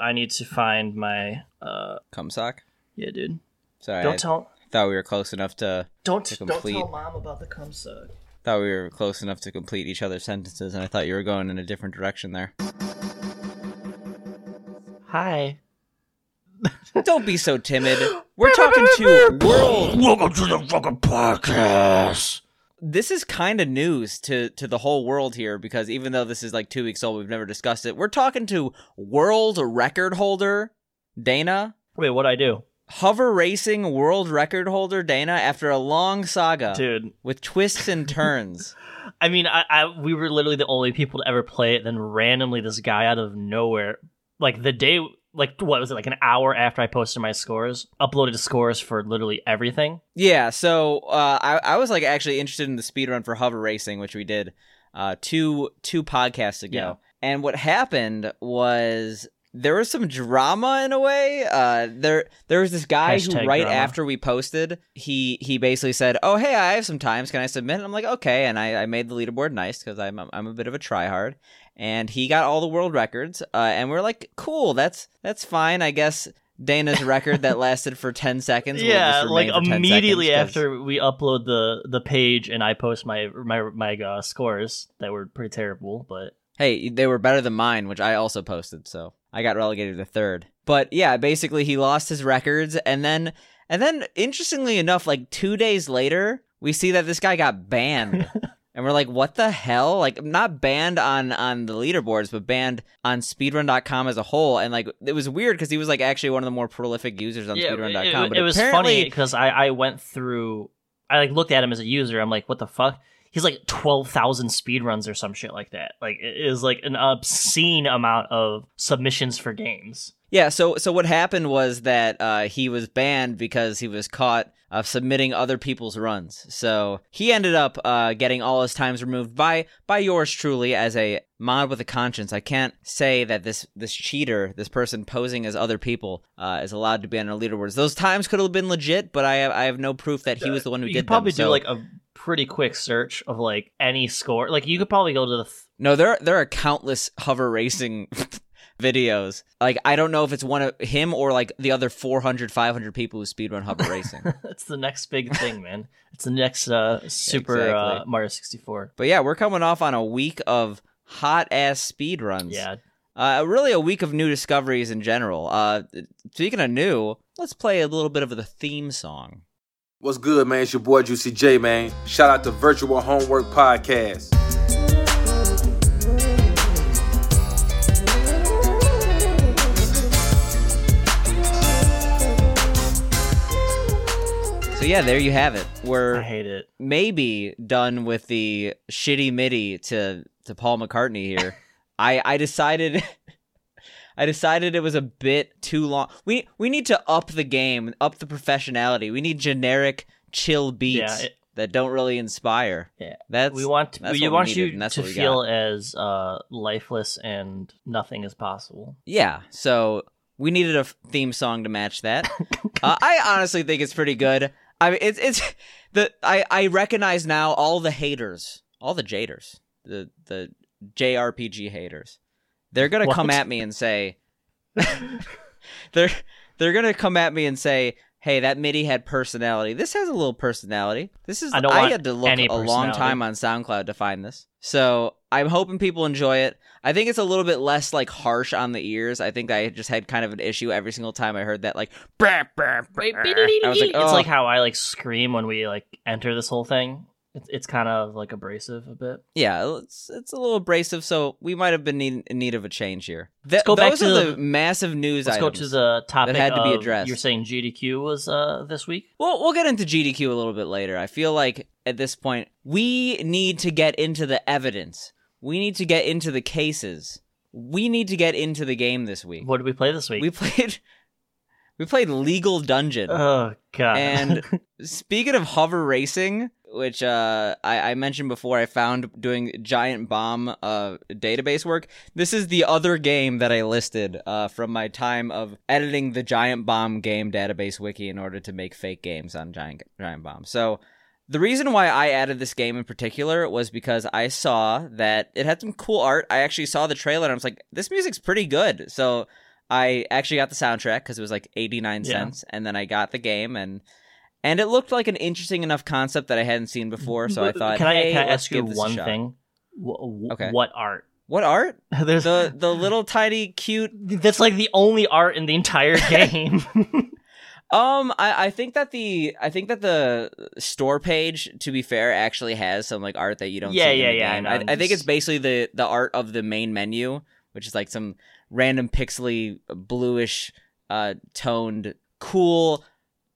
I need to find my. uh Cum sock. Yeah, dude. Sorry, Don't I tell. thought we were close enough to Don't to don't tell mom about the cum suck. thought we were close enough to complete each other's sentences, and I thought you were going in a different direction there. Hi. Don't be so timid. We're talking to world. Welcome to the fucking podcast. This is kind of news to to the whole world here because even though this is like two weeks old, we've never discussed it. We're talking to world record holder Dana, Wait, what I do, hover racing world record holder Dana. After a long saga dude? with twists and turns. I mean, I, I we were literally the only people to ever play it. Then randomly, this guy out of nowhere, like the day, like what was it, like an hour after I posted my scores, uploaded scores for literally everything. Yeah, so uh, I I was like actually interested in the speed run for hover racing, which we did uh, two two podcasts ago. Yeah. And what happened was there was some drama in a way. Uh, there there was this guy Hashtag who right drama. after we posted, he he basically said, "Oh hey, I have some times. Can I submit?" And I'm like, "Okay." And I, I made the leaderboard nice because I'm I'm a bit of a tryhard. And he got all the world records. Uh, and we're like, "Cool, that's that's fine, I guess." Dana's record that lasted for 10 seconds. yeah, like for 10 immediately 'cause- after we upload the the page and I post my my my uh, scores that were pretty terrible, but Hey, they were better than mine, which I also posted, so I got relegated to third. But yeah, basically he lost his records and then and then interestingly enough, like 2 days later, we see that this guy got banned. and we're like, "What the hell?" Like not banned on on the leaderboards, but banned on speedrun.com as a whole. And like it was weird cuz he was like actually one of the more prolific users on yeah, speedrun.com, it, but it was funny because I I went through, I like looked at him as a user. I'm like, what the fuck? He's like twelve thousand speed runs or some shit like that. Like it is like an obscene amount of submissions for games. Yeah, so so what happened was that uh, he was banned because he was caught uh, submitting other people's runs. So he ended up uh, getting all his times removed by by yours truly as a mod with a conscience. I can't say that this this cheater, this person posing as other people, uh, is allowed to be on the leaderboards. Those times could have been legit, but I have I have no proof that he was the one who you did could probably them. do so- like a pretty quick search of like any score. Like you could probably go to the. Th- No, there there are countless hover racing videos. Like I don't know if it's one of him or like the other 400 500 people who speedrun hover racing. It's the next big thing, man. It's the next uh, super uh, Mario 64. But yeah, we're coming off on a week of hot ass speed runs. Yeah, Uh, really a week of new discoveries in general. Uh, speaking of new, let's play a little bit of the theme song. What's good, man? It's your boy Juicy J, man. Shout out to Virtual Homework Podcast. So yeah, there you have it. We're I hate it. maybe done with the shitty MIDI to to Paul McCartney here. I I decided I decided it was a bit too long. We we need to up the game, up the professionality. We need generic chill beats Yeah, it- that don't really inspire. Yeah. That's we want that's we want needed, you to feel got. as uh, lifeless and nothing as possible. Yeah, so we needed a theme song to match that. uh, I honestly think it's pretty good. I mean, it's it's the I I recognize now all the haters, all the jaders, the the JRPG haters. They're gonna come at me and say, they're they're gonna come at me and say, "Hey, that MIDI had personality. This has a little personality. This is I I had to look a long time on SoundCloud to find this. So I'm hoping people enjoy it. I think it's a little bit less like harsh on the ears. I think I just had kind of an issue every single time I heard that like. "Brr, brr, brr." I was like, it's oh. like how I like scream when we like enter this whole thing. It's it's kind of like abrasive a bit. Yeah, it's it's a little abrasive, so we might have been need, in need of a change here. Th- go back those to are the- the massive news Let's go to the topic had to be addressed. You're saying GDQ was uh this week? Well, we'll get into GDQ a little bit later. I feel like at this point we need to get into the evidence. We need to get into the cases. We need to get into the game this week. What did we play this week? We played we played Legal Dungeon. oh god. And speaking of hover racing, which uh, I, I mentioned before, I found doing Giant Bomb uh, database work. This is the other game that I listed uh, from my time of editing the Giant Bomb game database wiki in order to make fake games on Giant Giant Bomb. So. The reason why I added this game in particular was because I saw that it had some cool art. I actually saw the trailer and I was like, this music's pretty good. So I actually got the soundtrack because it was like 89 Yeah. cents, and then I got the game, and and it looked like an interesting enough concept that I hadn't seen before. So I thought, can I, hey, can I let's ask you give this a one thing? Wh- wh- Okay. What art? What art? There's The the little tiny cute. that's like the only art in the entire game. Um, I I think that the I think that the store page, to be fair, actually has some like art that you don't. Yeah, see in yeah, the yeah, I game. know, I, I'm I think it's basically the the art of the main menu, which is like some random pixely bluish, uh, toned, cool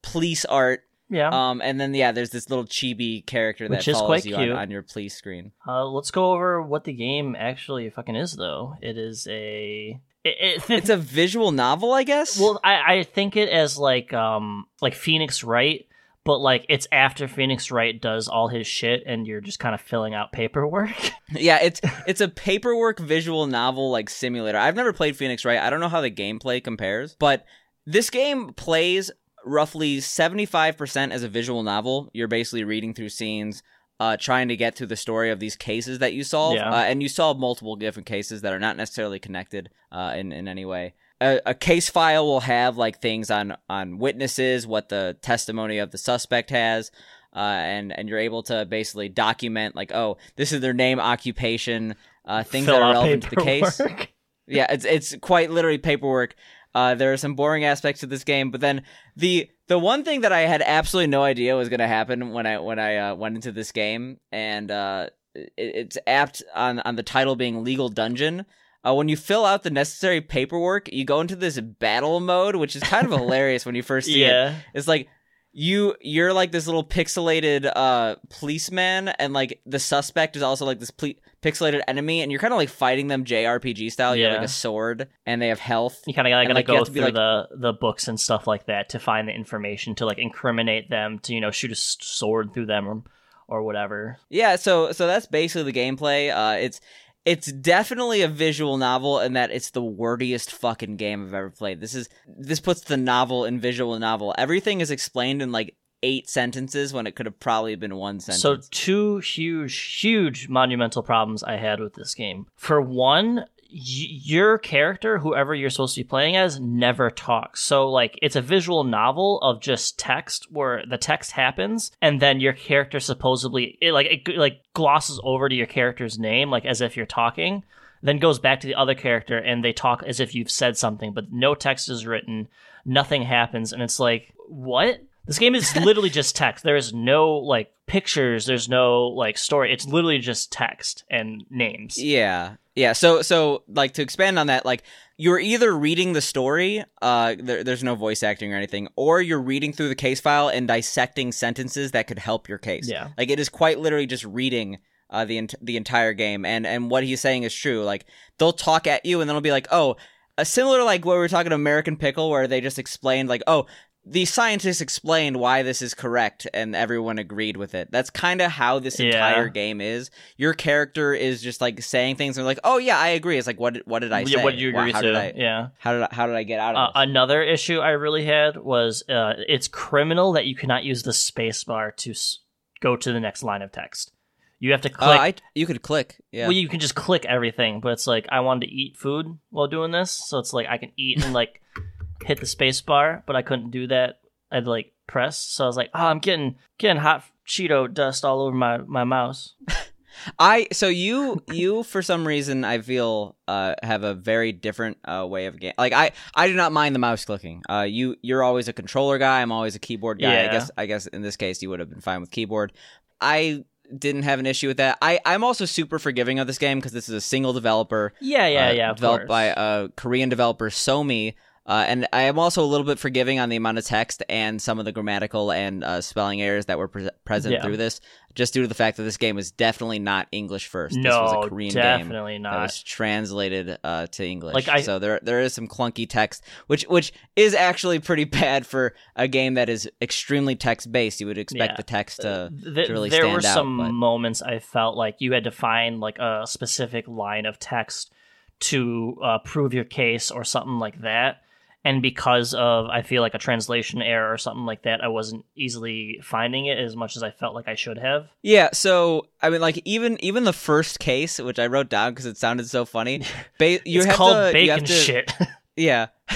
police art yeah. Um, and then yeah, there's this little chibi character that Which is follows quite you on, cute. on your police screen. Uh, let's go over what the game actually fucking is, though. It is a. It, it, It's a visual novel, I guess. well, I, I think it as like um like Phoenix Wright, but like it's after Phoenix Wright does all his shit, and you're just kind of filling out paperwork. yeah, it's it's a paperwork visual novel like simulator. I've never played Phoenix Wright. I don't know how the gameplay compares, but this game plays roughly 75% as a visual novel. You're basically reading through scenes, uh, trying to get through the story of these cases that you solve. Yeah. Uh, and you solve multiple different cases that are not necessarily connected uh, in, in any way. A, a case file will have like things on, on witnesses, what the testimony of the suspect has. Uh, and and you're able to basically document like oh this is their name occupation uh, things Fill that are relevant to the case yeah, it's it's quite literally paperwork. Uh, there are some boring aspects to this game, but then the the one thing that I had absolutely no idea was going to happen when I when I uh, went into this game, and uh, it, it's apt on on the title being Legal Dungeon. Uh, when you fill out the necessary paperwork, you go into this battle mode, which is kind of hilarious when you first see it. yeah. It's like you you're like this little pixelated uh policeman and like the suspect is also like this ple- pixelated enemy and you're kind of like fighting them JRPG style. You have like a sword and they have health. You kind of gotta, gotta like, go have to be, through like- the the books and stuff like that to find the information to like incriminate them to you know shoot a sword through them or, or whatever. Yeah, so so that's basically the gameplay. Uh it's it's definitely a visual novel in that it's the wordiest fucking game I've ever played. This is this puts the novel in visual novel. Everything is explained in like eight sentences when it could have probably been one sentence. So two huge, huge monumental problems I had with this game. For one, your character, whoever you're supposed to be playing as, never talks. So like it's a visual novel of just text where the text happens and then your character supposedly it like it like glosses over to your character's name like as if you're talking. Then goes back to the other character and they talk as if you've said something, but no text is written, nothing happens, and it's like, what? This game is literally just text. There is no like pictures. There's no like story. It's literally just text and names. Yeah. Yeah. So so like to expand on that, like you're either reading the story, uh there, there's no voice acting or anything, or you're reading through the case file and dissecting sentences that could help your case. Yeah. Like it is quite literally just reading uh the ent- the entire game and and what he's saying is true. Like they'll talk at you and then it'll be like, "Oh, a similar like what we were talking to American Pickle where they just explained like, "Oh, the scientists explained why this is correct and everyone agreed with it. That's kind of how this Yeah. entire game is. Your character is just like saying things and they're like, "Oh yeah, I agree." It's like, "What did, what did I say? Yeah, what did you agree how to? Did I, yeah. How did I, how did I get out Uh, of this? another issue I really had was uh, it's criminal that you cannot use the space bar to s- go to the next line of text. You have to Uh, click. I, you could click. Yeah. Well, you can just click everything, but it's like I wanted to eat food while doing this, so it's like I can eat and like hit the space bar, but I couldn't do that. I'd like press, so I was like, "Oh, I'm getting getting hot Cheeto dust all over my my mouse." I so you you for some reason I feel uh have a very different uh way of game. Like I I do not mind the mouse clicking. Uh you you're always a controller guy. I'm always a keyboard guy. I guess I guess in this case you would have been fine with keyboard. I didn't have an issue with that. I I'm also super forgiving of this game because this is a single developer. Yeah, yeah, uh, yeah. Developed course. by a Korean developer Somi. Uh, and I am also a little bit forgiving on the amount of text and some of the grammatical and uh, spelling errors that were pre- present Yeah. through this, just due to the fact that this game was definitely not English first. this was no, a Korean game definitely that not. was translated uh, to English. Like, I- so there there is some clunky text, which which is actually pretty bad for a game that is extremely text based. You would expect Yeah. the text to, Th- to really there stand were some but- moments I felt like you had to find like a specific line of text to uh, prove your case or something like that. And because of I feel like a translation error or something like that, I wasn't easily finding it as much as I felt like I should have. Yeah, so I mean, like even even the first case, which I wrote down because it sounded so funny. Ba- you it's have called to, bacon to, shit. Yeah.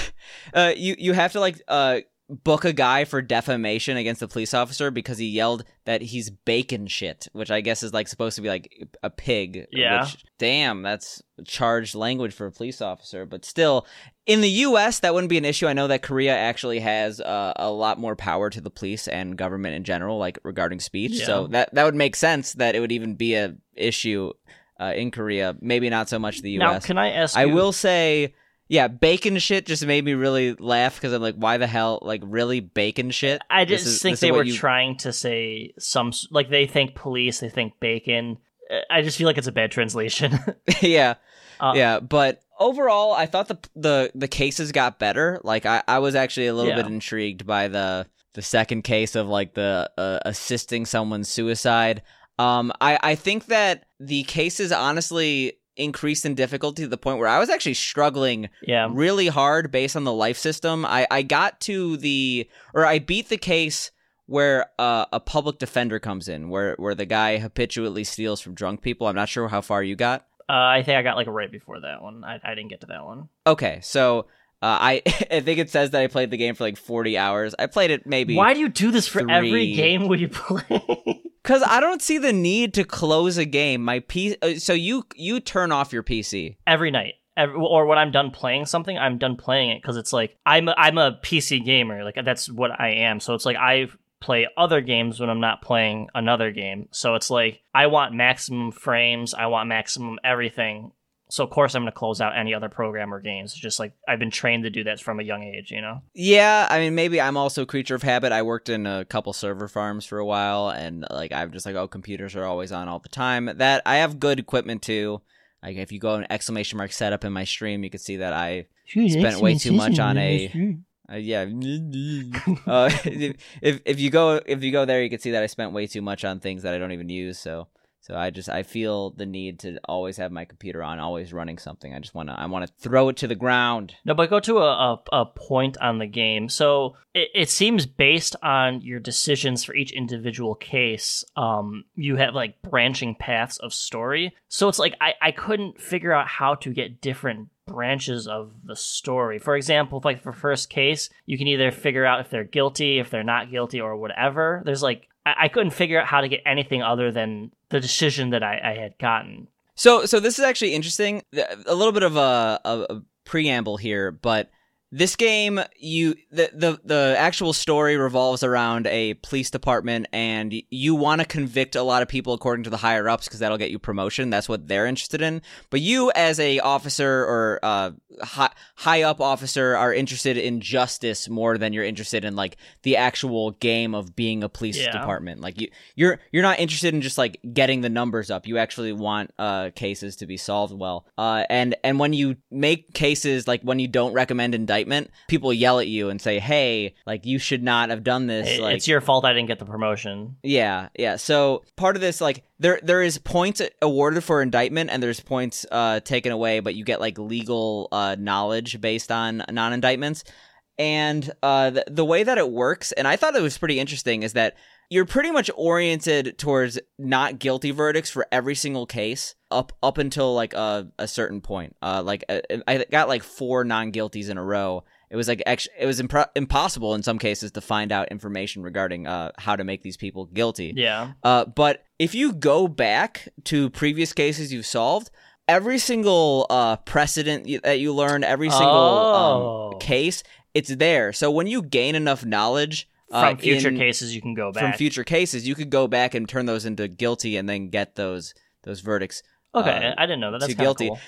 Uh, you you have to like uh book a guy for defamation against the police officer because he yelled that he's bacon shit, which I guess is like supposed to be like a pig. Yeah. Which, damn, that's charged language for a police officer. But still, in the U.S., that wouldn't be an issue. I know that Korea actually has uh, a lot more power to the police and government in general, like regarding speech. So that that would make sense that it would even be a issue uh, in Korea. Maybe not so much the Now, U.S. can I ask? I you- will say, yeah, bacon shit just made me really laugh because I'm like, why the hell, like, really bacon shit? I just is- think they were you- trying to say some like they think police, they think bacon. I just feel like it's a bad translation. yeah, Uh, yeah, but overall, I thought the the the cases got better. Like, I I was actually a little Yeah. bit intrigued by the the second case of like the uh, assisting someone's suicide. Um, I I think that the cases honestly increased in difficulty to the point where I was actually struggling yeah, really hard based on the life system. I, I got to the or I beat the case where uh, a public defender comes in, where where the guy habitually steals from drunk people. I'm not sure how far you got. uh, I think I got like right before that one. I, I didn't get to that one. Okay, so uh, I I think it says that I played the game for like 40 hours. I played it maybe Why do you do this for every three- game we play? Because I don't see the need to close a game. My P uh, so you you turn off your PC. every night. Every, or when I'm done playing something, I'm done playing it because it's like I'm a, I'm a PC gamer. Like that's what I am. So it's like I play other games when I'm not playing another game. So it's like I want maximum frames. I want maximum everything. So of course I'm going to close out any other program or games. It's just like I've been trained to do that from a young age. You know. Yeah, I mean, maybe I'm also a creature of habit. I worked in a couple server farms for a while, and like I'm just like, oh, computers are always on all the time. That I have good equipment too. Like if you go an exclamation mark setup in my stream, you can see that I spent way too much on a uh, yeah. uh, if if you go if you go there, you can see that I spent way too much on things that I don't even use. So so I just I feel the need to always have my computer on, always running something. I just wanna I want to throw it to the ground. No, but go to a, a, a point on the game. So it, it seems based on your decisions for each individual case, um, you have like branching paths of story. So it's like I, I couldn't figure out how to get different branches of the story. For example, like for first case, you can either figure out if they're guilty, if they're not guilty, or whatever. There's like I, I couldn't figure out how to get anything other than the decision that I, I had gotten. So, so this is actually interesting. A little bit of a, a, a preamble here, but this game, you the, the the actual story revolves around a police department, and you want to convict a lot of people according to the higher ups because that'll get you promotion. That's what they're interested in. But you, as a officer or uh, high, high up officer, are interested in justice more than you're interested in like the actual game of being a police Yeah. department. Like you, you're you're not interested in just like getting the numbers up. You actually want uh cases to be solved well. Uh, and and when you make cases like when you don't recommend indictment, people yell at you and say, "Hey, like you should not have done this." It- like it's your fault I didn't get the promotion. yeah, yeah. So part of this, like, there there is points awarded for indictment, and there's points uh, taken away, but you get like legal uh, knowledge based on non indictments. And uh, the, the way that it works, and I thought it was pretty interesting, is that you're pretty much oriented towards not guilty verdicts for every single case up up until like a, a certain point. Uh, like uh, I got like four non guilties in a row. It was like ex- it was impro- impossible in some cases to find out information regarding uh, how to make these people guilty. Yeah. Uh, but if you go back to previous cases you've solved, every single uh, precedent that you learn, every single Oh. um, case, it's there. So when you gain enough knowledge uh, From future in- cases, you can go back. from future cases, you could go back and turn those into guilty, and then get those those verdicts. Okay, uh, I didn't know that. That's guilty. Cool.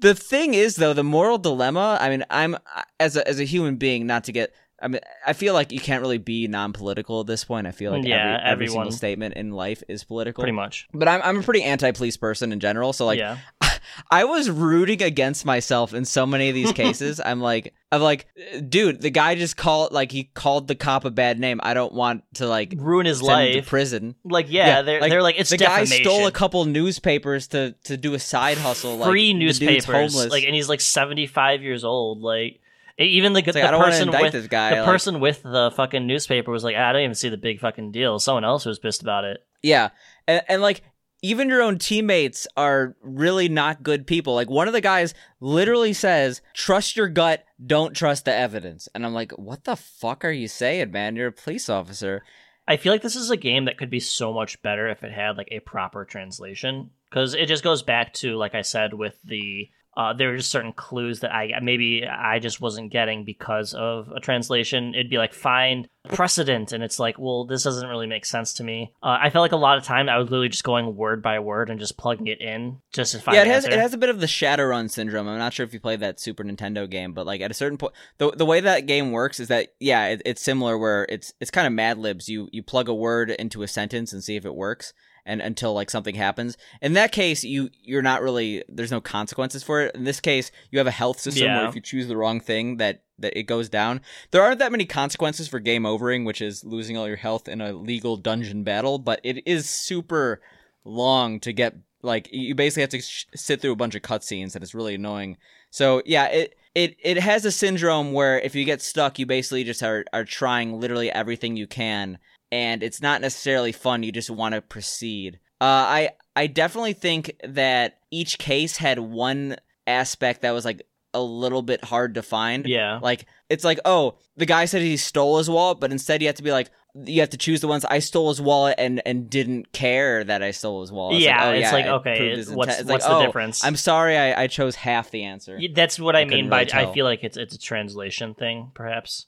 The thing is, though, the moral dilemma. I mean, I'm as a as a human being, not to get. I mean, I feel like you can't really be non-political at this point. I feel like Yeah, every, every single statement in life is political. Pretty much. But I'm I'm a pretty anti-police person in general. So like, yeah. I was rooting against myself in so many of these cases. I'm like, I'm like, dude, the guy just called like he called the cop a bad name. I don't want to like Ruin his send him to life. prison. like yeah, they're they're like it's the guy stole a couple newspapers to to do a side hustle. like, free newspapers. Like and he's like seventy five years old. Like even the the like, wanna person with this guy, the like- person with the fucking newspaper was like, "Ah, I don't even see the big fucking deal. Someone else was pissed about it. Yeah, and, and like even your own teammates are really not good people. Like one of the guys literally says, "Trust your gut, don't trust the evidence." And I'm like, "What the fuck are you saying, man? You're a police officer." I feel like this is a game that could be so much better if it had like a proper translation because it just goes back to like I said with the uh, there were just certain clues that I maybe I just wasn't getting because of a translation. It'd be like find precedent, and it's like, well, this doesn't really make sense to me. Uh, I felt like a lot of time I was literally just going word by word and just plugging it in just to find. yeah, it has answer. it has a bit of the Shadowrun syndrome. I'm not sure if you played that Super Nintendo game, but like at a certain point, the the way that game works is that yeah, it, it's similar where it's it's kind of Mad Libs. You you plug a word into a sentence and see if it works. And until like something happens, in that case, you you're not really there's no consequences for it. In this case, you have a health system where if you choose the wrong thing, that that it goes down. There aren't that many consequences for game overing, which is losing all your health in a legal dungeon battle, but it is super long to get like you basically have to sh- sit through a bunch of cutscenes and it's really annoying. So yeah, it it it has a syndrome where if you get stuck, you basically just are are trying literally everything you can, and it's not necessarily fun. You just want to proceed. Uh, I I definitely think that each case had one aspect that was like a little bit hard to find. yeah. Like it's like, oh, the guy said he stole his wallet, but instead you have to be like, you have to choose the ones I stole his wallet and and didn't care that I stole his wallet. It's Yeah, like, oh, it's like, okay, what's- intent. It's what's like, the oh, difference? I'm sorry, I, I chose half the answer. That's what I, I mean by really. I feel like it's it's a translation thing, perhaps.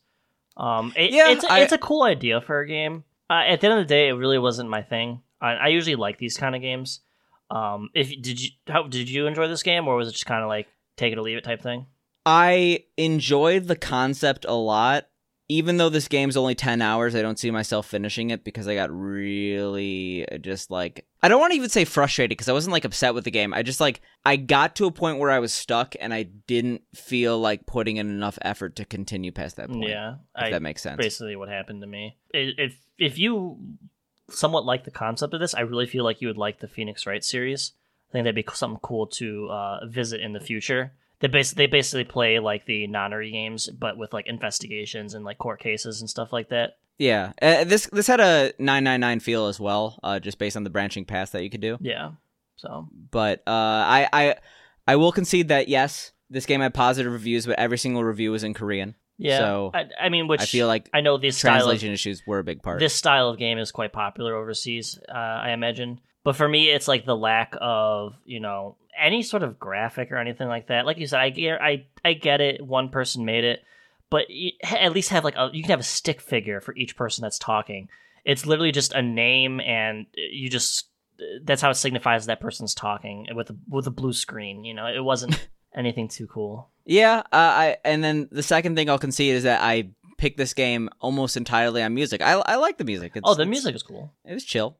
Um, it, Yeah, it's a, I- it's a cool idea for a game. Uh, at the end of the day, it really wasn't my thing. I, I usually like these kind of games. Um, if did you how did you enjoy this game, or was it just kind of like take it or leave it type thing? I enjoyed the concept a lot. Even though this game's only 10 hours, I don't see myself finishing it because I got really uh, just like I don't want to even say frustrated because I wasn't like upset with the game. I just like I got to a point where I was stuck and I didn't feel like putting in enough effort to continue past that point. Yeah, If I, that makes sense. basically what happened to me. I- If if you somewhat like the concept of this, I really feel like you would like the Phoenix Wright series. I think that'd be something cool to uh, visit in the future. They basically they basically play like the nonary games, but with like investigations and like court cases and stuff like that. Yeah, uh, this this had a 999 feel as well, uh, just based on the branching paths that you could do. Yeah. So But uh, I I I will concede that yes, this game had positive reviews, but every single review was in Korean. Yeah, So, I, I mean, which I feel like I know this style of translation issues were a big part. this style of game is quite popular overseas uh, i imagine. But for me it's like the lack of you know any sort of graphic or anything like that. Like you said i get i, I get it. One person made it. But at least have like a you can have a stick figure for each person that's talking. It's literally just a name and you just that's how it signifies that person's talking with a, with a blue screen you know? It wasn't anything too cool Yeah, uh, I and then the second thing I'll concede is that I picked this game almost entirely on music. I I like the music. It's, oh the music is cool It was chill.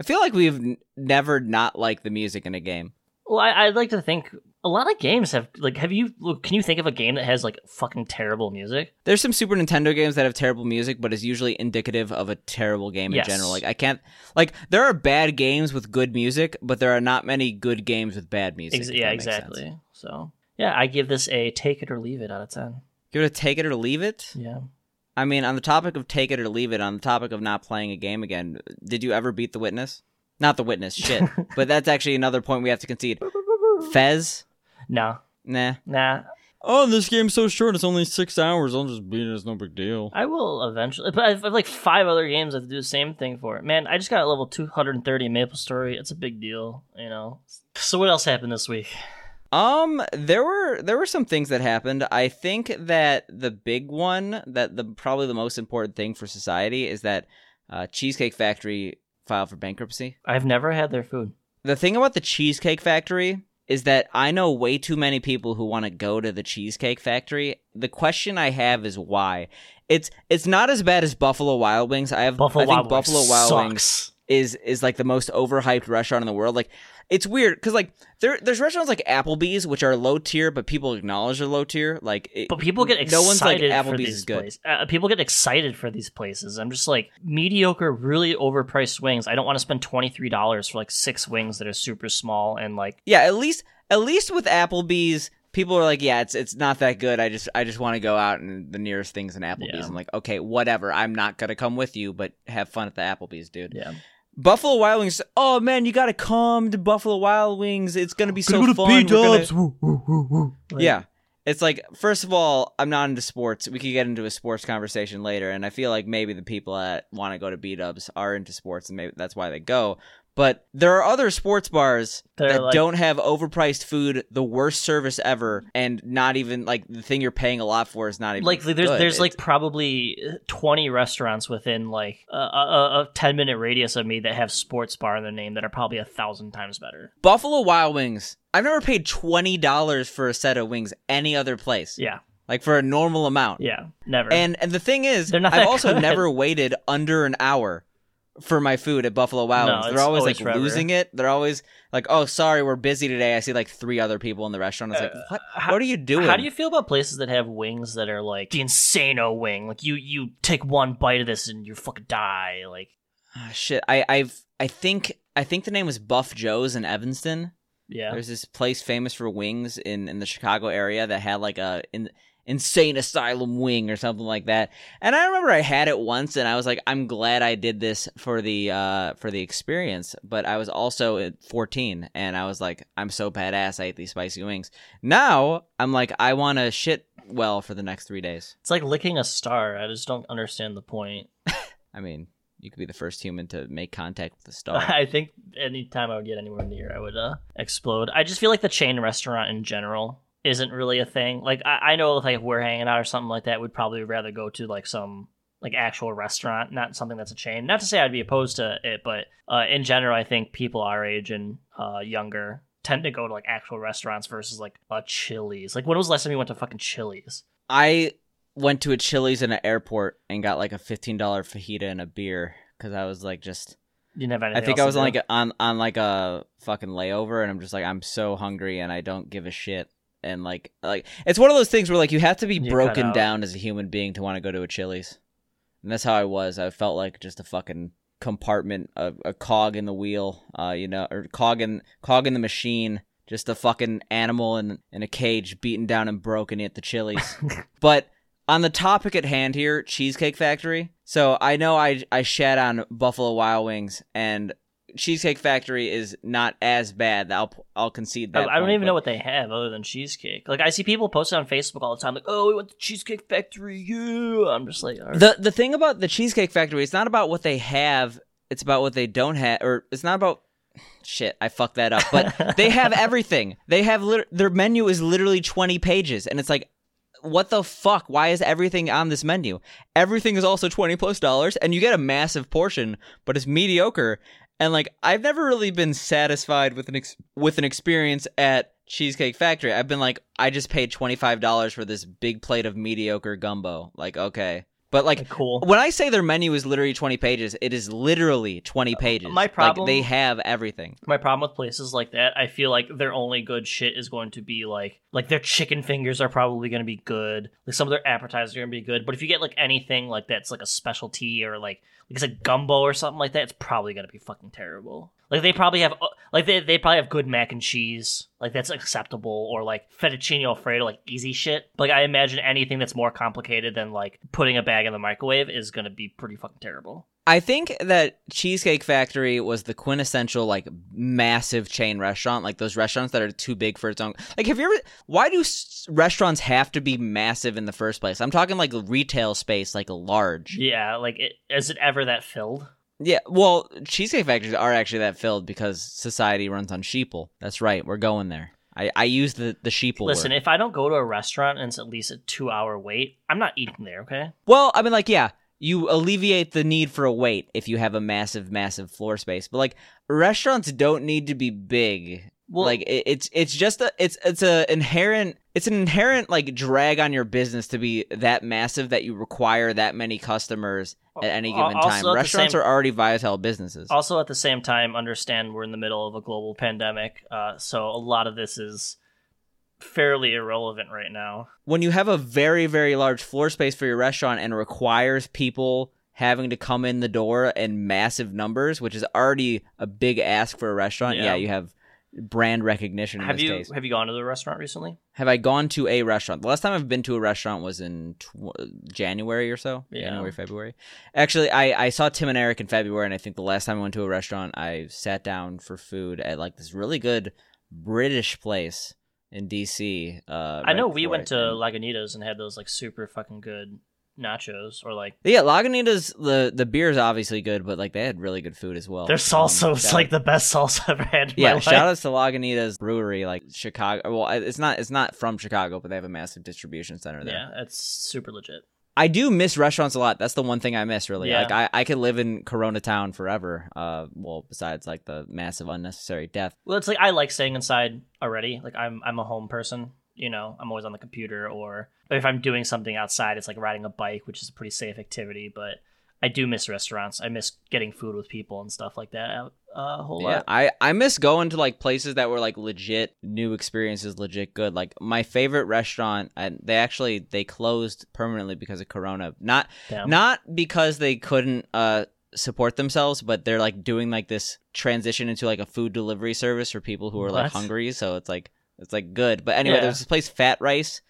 I feel like we've n- never not liked the music in a game. Well, I, I'd like to think a lot of games have like. Have you? Can you think of a game that has like fucking terrible music? There's some Super Nintendo games that have terrible music, but is usually indicative of a terrible game Yes. in general. Like I can't like there are bad games with good music, but there are not many good games with bad music. Ex- yeah, makes sense. exactly. So yeah, I give this a take it or leave it out of ten. give it gonna take it or leave it. Yeah. I mean, on the topic of take it or leave it, on the topic of not playing a game again, did you ever beat the witness? Not the witness, shit. but that's actually another point we have to concede. Fez? No, Nah. nah. Oh, this game's so short. It's only six hours. I'll just beat it. It's no big deal. I will eventually, but I have like five other games that do the same thing for it. Man, I just got level two hundred and thirty Maple Story. It's a big deal, you know. So what else happened this week? Um, there were there were some things that happened. I think that the big one, that the probably the most important thing for society, is that uh, Cheesecake Factory filed for bankruptcy. I've never had their food. The thing about the Cheesecake Factory is that I know way too many people who want to go to the Cheesecake Factory. The question I have is why. It's it's not as bad as Buffalo Wild Wings. I have Buffalo I think Wild Wings Buffalo Wild Wings sucks. is is like the most overhyped restaurant in the world. Like it's weird because like there there's restaurants like Applebee's which are low tier, but people acknowledge they're low tier. Like, it- But people get excited no one's like for Applebee's these is good. places. Uh, people get excited for these places. I'm just like mediocre, really overpriced wings. I don't want to spend twenty three dollars for like six wings that are super small and like Yeah, at least at least with Applebee's, people are like, yeah, it's it's not that good. I just I just want to go out and the nearest things in Applebee's. Yeah. I'm like, okay, whatever. I'm not gonna come with you, but have fun at the Applebee's, dude. yeah. Buffalo Wild Wings. Oh man, you gotta come to Buffalo Wild Wings. It's gonna be so fun. Gonna- yeah. It's like, first of all, I'm not into sports. We could get into a sports conversation later, and I feel like maybe the people that want to go to B Dubs are into sports, and maybe that's why they go. But there are other sports bars They're that like- don't have overpriced food, the worst service ever, and not even like the thing you're paying a lot for is not even like there's good. there's like probably uh, 20 restaurants within like a, a, a 10 minute radius of me that have sports bar in their name that are probably a thousand times better Buffalo Wild Wings. I've never paid twenty dollars for a set of wings any other place. yeah Like for a normal amount. yeah never And and the thing is, I've also good. never waited under an hour for my food at Buffalo Wild No, They're always, always like forever. losing it. They're always like, "Oh, sorry, we're busy today." I see like three other people in the restaurant. It's like, "What? Uh, how- what are you doing?" How do you feel about places that have wings that are like the Insano wing? Like you, you take one bite of this and you fucking die. Like Ah, shit, I I've I think I think the name was Buff Joe's in Evanston. yeah, There's this place famous for wings in in the Chicago area that had like a in, insane asylum wing or something like that. And I remember I had it once and I was like I'm glad I did this for the uh for the experience, but I was also at 14 and I was like I'm so badass I ate these spicy wings. Now, I'm like I want to shit well for the next 3 days. it's like licking a star. I just don't understand the point. I mean, you could be the first human to make contact with a star. I think anytime I would get anywhere near, I would uh, explode. I just feel like the chain restaurant in general isn't really a thing. Like I, I know if like if we're hanging out or something like that, we'd probably rather go to like some like actual restaurant, not something that's a chain. Not to say I'd be opposed to it, but uh, in general, I think people our age and uh, younger tend to go to like actual restaurants versus like a Chili's. Like when was the last time you went to fucking Chili's? I went to a Chili's in an airport and got like a fifteen dollar fajita and a beer because I was like just You didn't have I think I was on like a, on on like a fucking layover and I'm just like I'm so hungry and I don't give a shit and like like it's one of those things where like you have to be You broken down as a human being to want to go to a Chili's. And that's how I was. I felt like just a fucking compartment a, a cog in the wheel uh you know or cog in cog in the machine. Just a fucking animal in in a cage beaten down and broken at the Chili's. But on the topic at hand here, Cheesecake Factory. So I know I I shat on Buffalo Wild Wings, and Cheesecake Factory is not as bad. I'll I'll concede I, that. I don't point, even know what they have other than cheesecake. Like I see people post it on Facebook all the time, like, "Oh, we went to Cheesecake Factory." Yeah, I'm just like, right. the the thing about the Cheesecake Factory. It's not about what they have. It's about what they don't have, or it's not about. Shit, I fucked that up. But they have everything. They have lit- their menu is literally twenty pages, and it's like, what the fuck? Why is everything on this menu? Everything is also twenty plus dollars, and you get a massive portion, but it's mediocre. And like, I've never really been satisfied with an ex- with an experience at Cheesecake Factory. I've been like, I just paid twenty five dollars for this big plate of mediocre gumbo. Like, okay, but like. cool. When I say their menu is literally 20 pages, it is literally 20 pages. Uh, my Like, problem- they have everything. My problem with places like that, I feel like their only good shit is going to be like like their chicken fingers are probably going to be good. Like some of their appetizers are going to be good, but if you get like anything like that's like a specialty or like like it's a gumbo or something like that, it's probably to be fucking terrible. Like they probably have uh, like they they probably have good mac and cheese, like that's acceptable, or like fettuccine alfredo, like easy shit. Like I imagine anything that's more complicated than like putting a bag in the microwave is to be pretty fucking terrible. I think that Cheesecake Factory was the quintessential like massive chain restaurant, like those restaurants that are too big for its own. Like, have you ever? Why do s- restaurants have to be massive in the first place? I'm talking like retail space, like a large. Yeah, like it, is it ever that filled? Yeah, well, Cheesecake Factories are actually that filled because society runs on sheeple. That's right, we're going there. I, I use the the sheeple. Listen, word. if I don't go to a restaurant and it's at least a two hour wait, I'm not eating there, okay? Well, I mean, like, yeah, you alleviate the need for a wait if you have a massive, massive floor space. But like, restaurants don't need to be big. Well, like, it, it's it's just a it's it's a inherent it's an inherent like drag on your business to be that massive that you require that many customers at any given time. Restaurants same- are already vital businesses. also at the same time, understand we're in the middle of a global pandemic, uh, so a lot of this is fairly irrelevant right now. when you have a very very large floor space for your restaurant and requires people having to come in the door in massive numbers which is already a big ask for a restaurant yeah, Yeah. you have brand recognition in Have you case. have you gone to the restaurant recently? Have I gone to a restaurant? The last time I've been to a restaurant was in tw- January or so. Yeah. January, February. Actually, I, I saw Tim and Eric in February, and I think the last time I went to a restaurant, I sat down for food at like this really good British place in DC. Uh, I know we went it. to Lagunitas and had those like super fucking good nachos or like yeah, Lagunitas. The the beer is obviously good, but like they had really good food as well. their salsa Um, was like the best salsa I've ever had yeah. Shout outs to Lagunitas Brewery, like Chicago. Well, it's not it's not from Chicago, but they have a massive distribution center there. Yeah, it's super legit. I do miss restaurants a lot. That's the one thing I miss, really. Yeah. Like I, I could live in Corona Town forever. Uh, well, besides like the massive unnecessary death. Well, it's like I like staying inside already. Like I'm I'm a home person. You know, I'm always on the computer or if I'm doing something outside, it's like riding a bike, which is a pretty safe activity. But I do miss restaurants. I miss getting food with people and stuff like that out uh, a whole Yeah, lot. I I miss going to like places that were like legit new experiences, legit good. Like my favorite restaurant, and they actually they closed permanently because of Corona. Not Damn. not because they couldn't uh support themselves, but they're like doing like this transition into like a food delivery service for people who are like hungry. So it's like it's like good. But anyway, Yeah. there's this place, Fat Rice.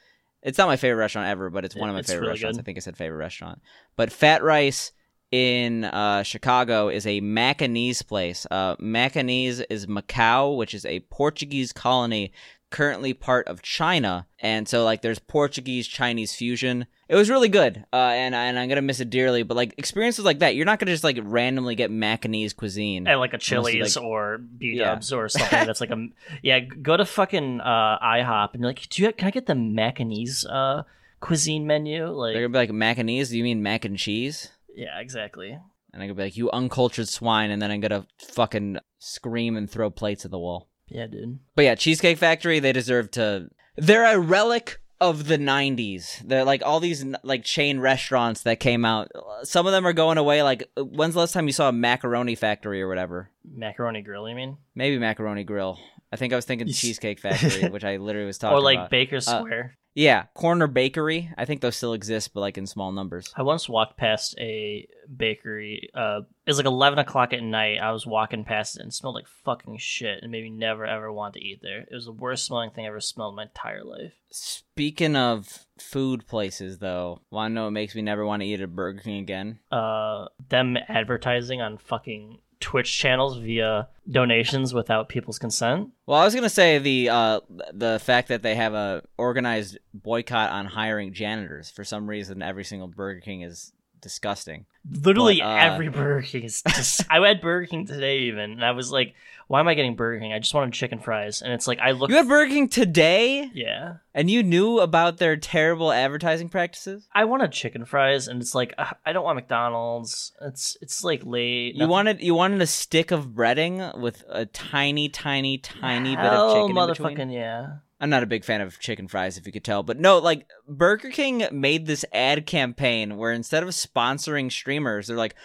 It's not my favorite restaurant ever, but it's one of my It's favorite really restaurants. good. I think I said favorite restaurant. But Fat Rice in uh, Chicago is a Macanese place. Uh, Macanese is Macau, which is a Portuguese colony currently part of China, and so like there's Portuguese Chinese fusion. It was really good, uh, and and I'm gonna miss it dearly. But like experiences like that, you're not gonna just like randomly get Macanese cuisine. at like a Chili's like- or B Yeah. Or something that's like a yeah. Go to fucking uh, IHOP and you're like, do you can I get the Macanese uh, cuisine menu? Like, They're gonna be like Macanese. Do you mean mac and cheese? Yeah, exactly. And I'm gonna be like, you uncultured swine, and then I'm gonna fucking scream and throw plates at the wall. Yeah, dude. But yeah, Cheesecake Factory, they deserve to. They're a relic of the 90s. They're like all these like chain restaurants that came out. Some of them are going away. Like, when's the last time you saw a macaroni factory or whatever? Macaroni Grill, you mean? Maybe Macaroni Grill. I think I was thinking Cheesecake Factory, which I literally was talking or like about. Baker Uh, Square. Yeah, Corner Bakery. I think those still exist, but like in small numbers. I once walked past a bakery. Uh, it was like eleven o'clock at night. I was walking past it and smelled like fucking shit, and made me never ever want to eat there. It was the worst smelling thing I ever smelled in my entire life. Speaking of food places, though, want to know what makes me never want to eat at Burger King again? Uh, them advertising on fucking Twitch channels via donations without people's consent. Well, I was gonna say the uh, the fact that they have a organized boycott on hiring janitors for some reason. Every single Burger King is disgusting. Literally But, uh, every Burger King is. Just, I had Burger King today even, and I was like, "Why am I getting Burger King? I just wanted chicken fries." And it's like I look. You had Burger King today, yeah, and you knew about their terrible advertising practices. I wanted chicken fries, and it's like uh, I don't want McDonald's. It's it's like late. You wanted you wanted a stick of breading with a tiny, tiny, tiny bit of chicken motherfucking yeah. I'm not a big fan of chicken fries, if you could tell. But no, like Burger King made this ad campaign where instead of sponsoring streamers, they're like,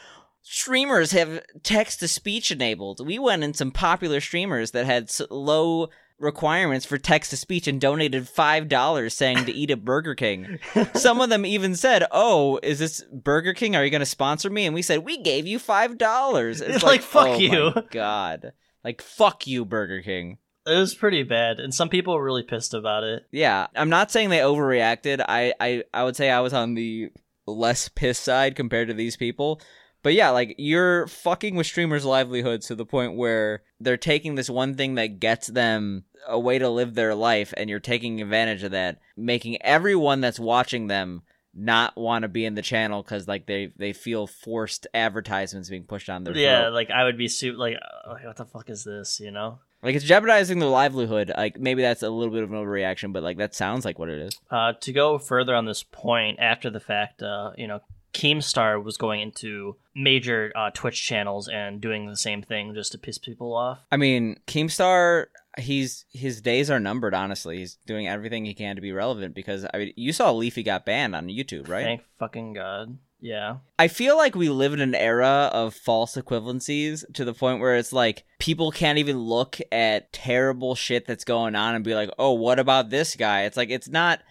streamers have text to speech enabled. We went in some popular streamers that had low requirements for text to speech and donated five dollars saying to eat at Burger King. Some of them even said, "Oh, is this Burger King? Are you going to sponsor me?" And we said, "We gave you five dollars." It's It's like, fuck oh you. God, like fuck you, Burger King. It was pretty bad, and some people were really pissed about it. Yeah, I'm not saying they overreacted. I, I, I would say I was on the less pissed side compared to these people. But yeah, like you're fucking with streamers' livelihoods to the point where they're taking this one thing that gets them a way to live their life, and you're taking advantage of that, making everyone that's watching them not want to be in the channel because like they they feel forced advertisements being pushed on their Yeah, throat. like I would be super like, uh, like, what the fuck is this? You know. Like it's jeopardizing their livelihood. Like maybe that's a little bit of an overreaction, but like that sounds like what it is. Uh, to go further on this point, after the fact, uh, you know, Keemstar was going into major uh, Twitch channels and doing the same thing just to piss people off. I mean, Keemstar, he's his days are numbered. Honestly, he's doing everything he can to be relevant. Because I mean, you saw Leafy got banned on YouTube, right? Thank fucking god. Yeah. I feel like we live in an era of false equivalencies to the point where it's like people can't even look at terrible shit that's going on and be like, "Oh, what about this guy?" It's like it's not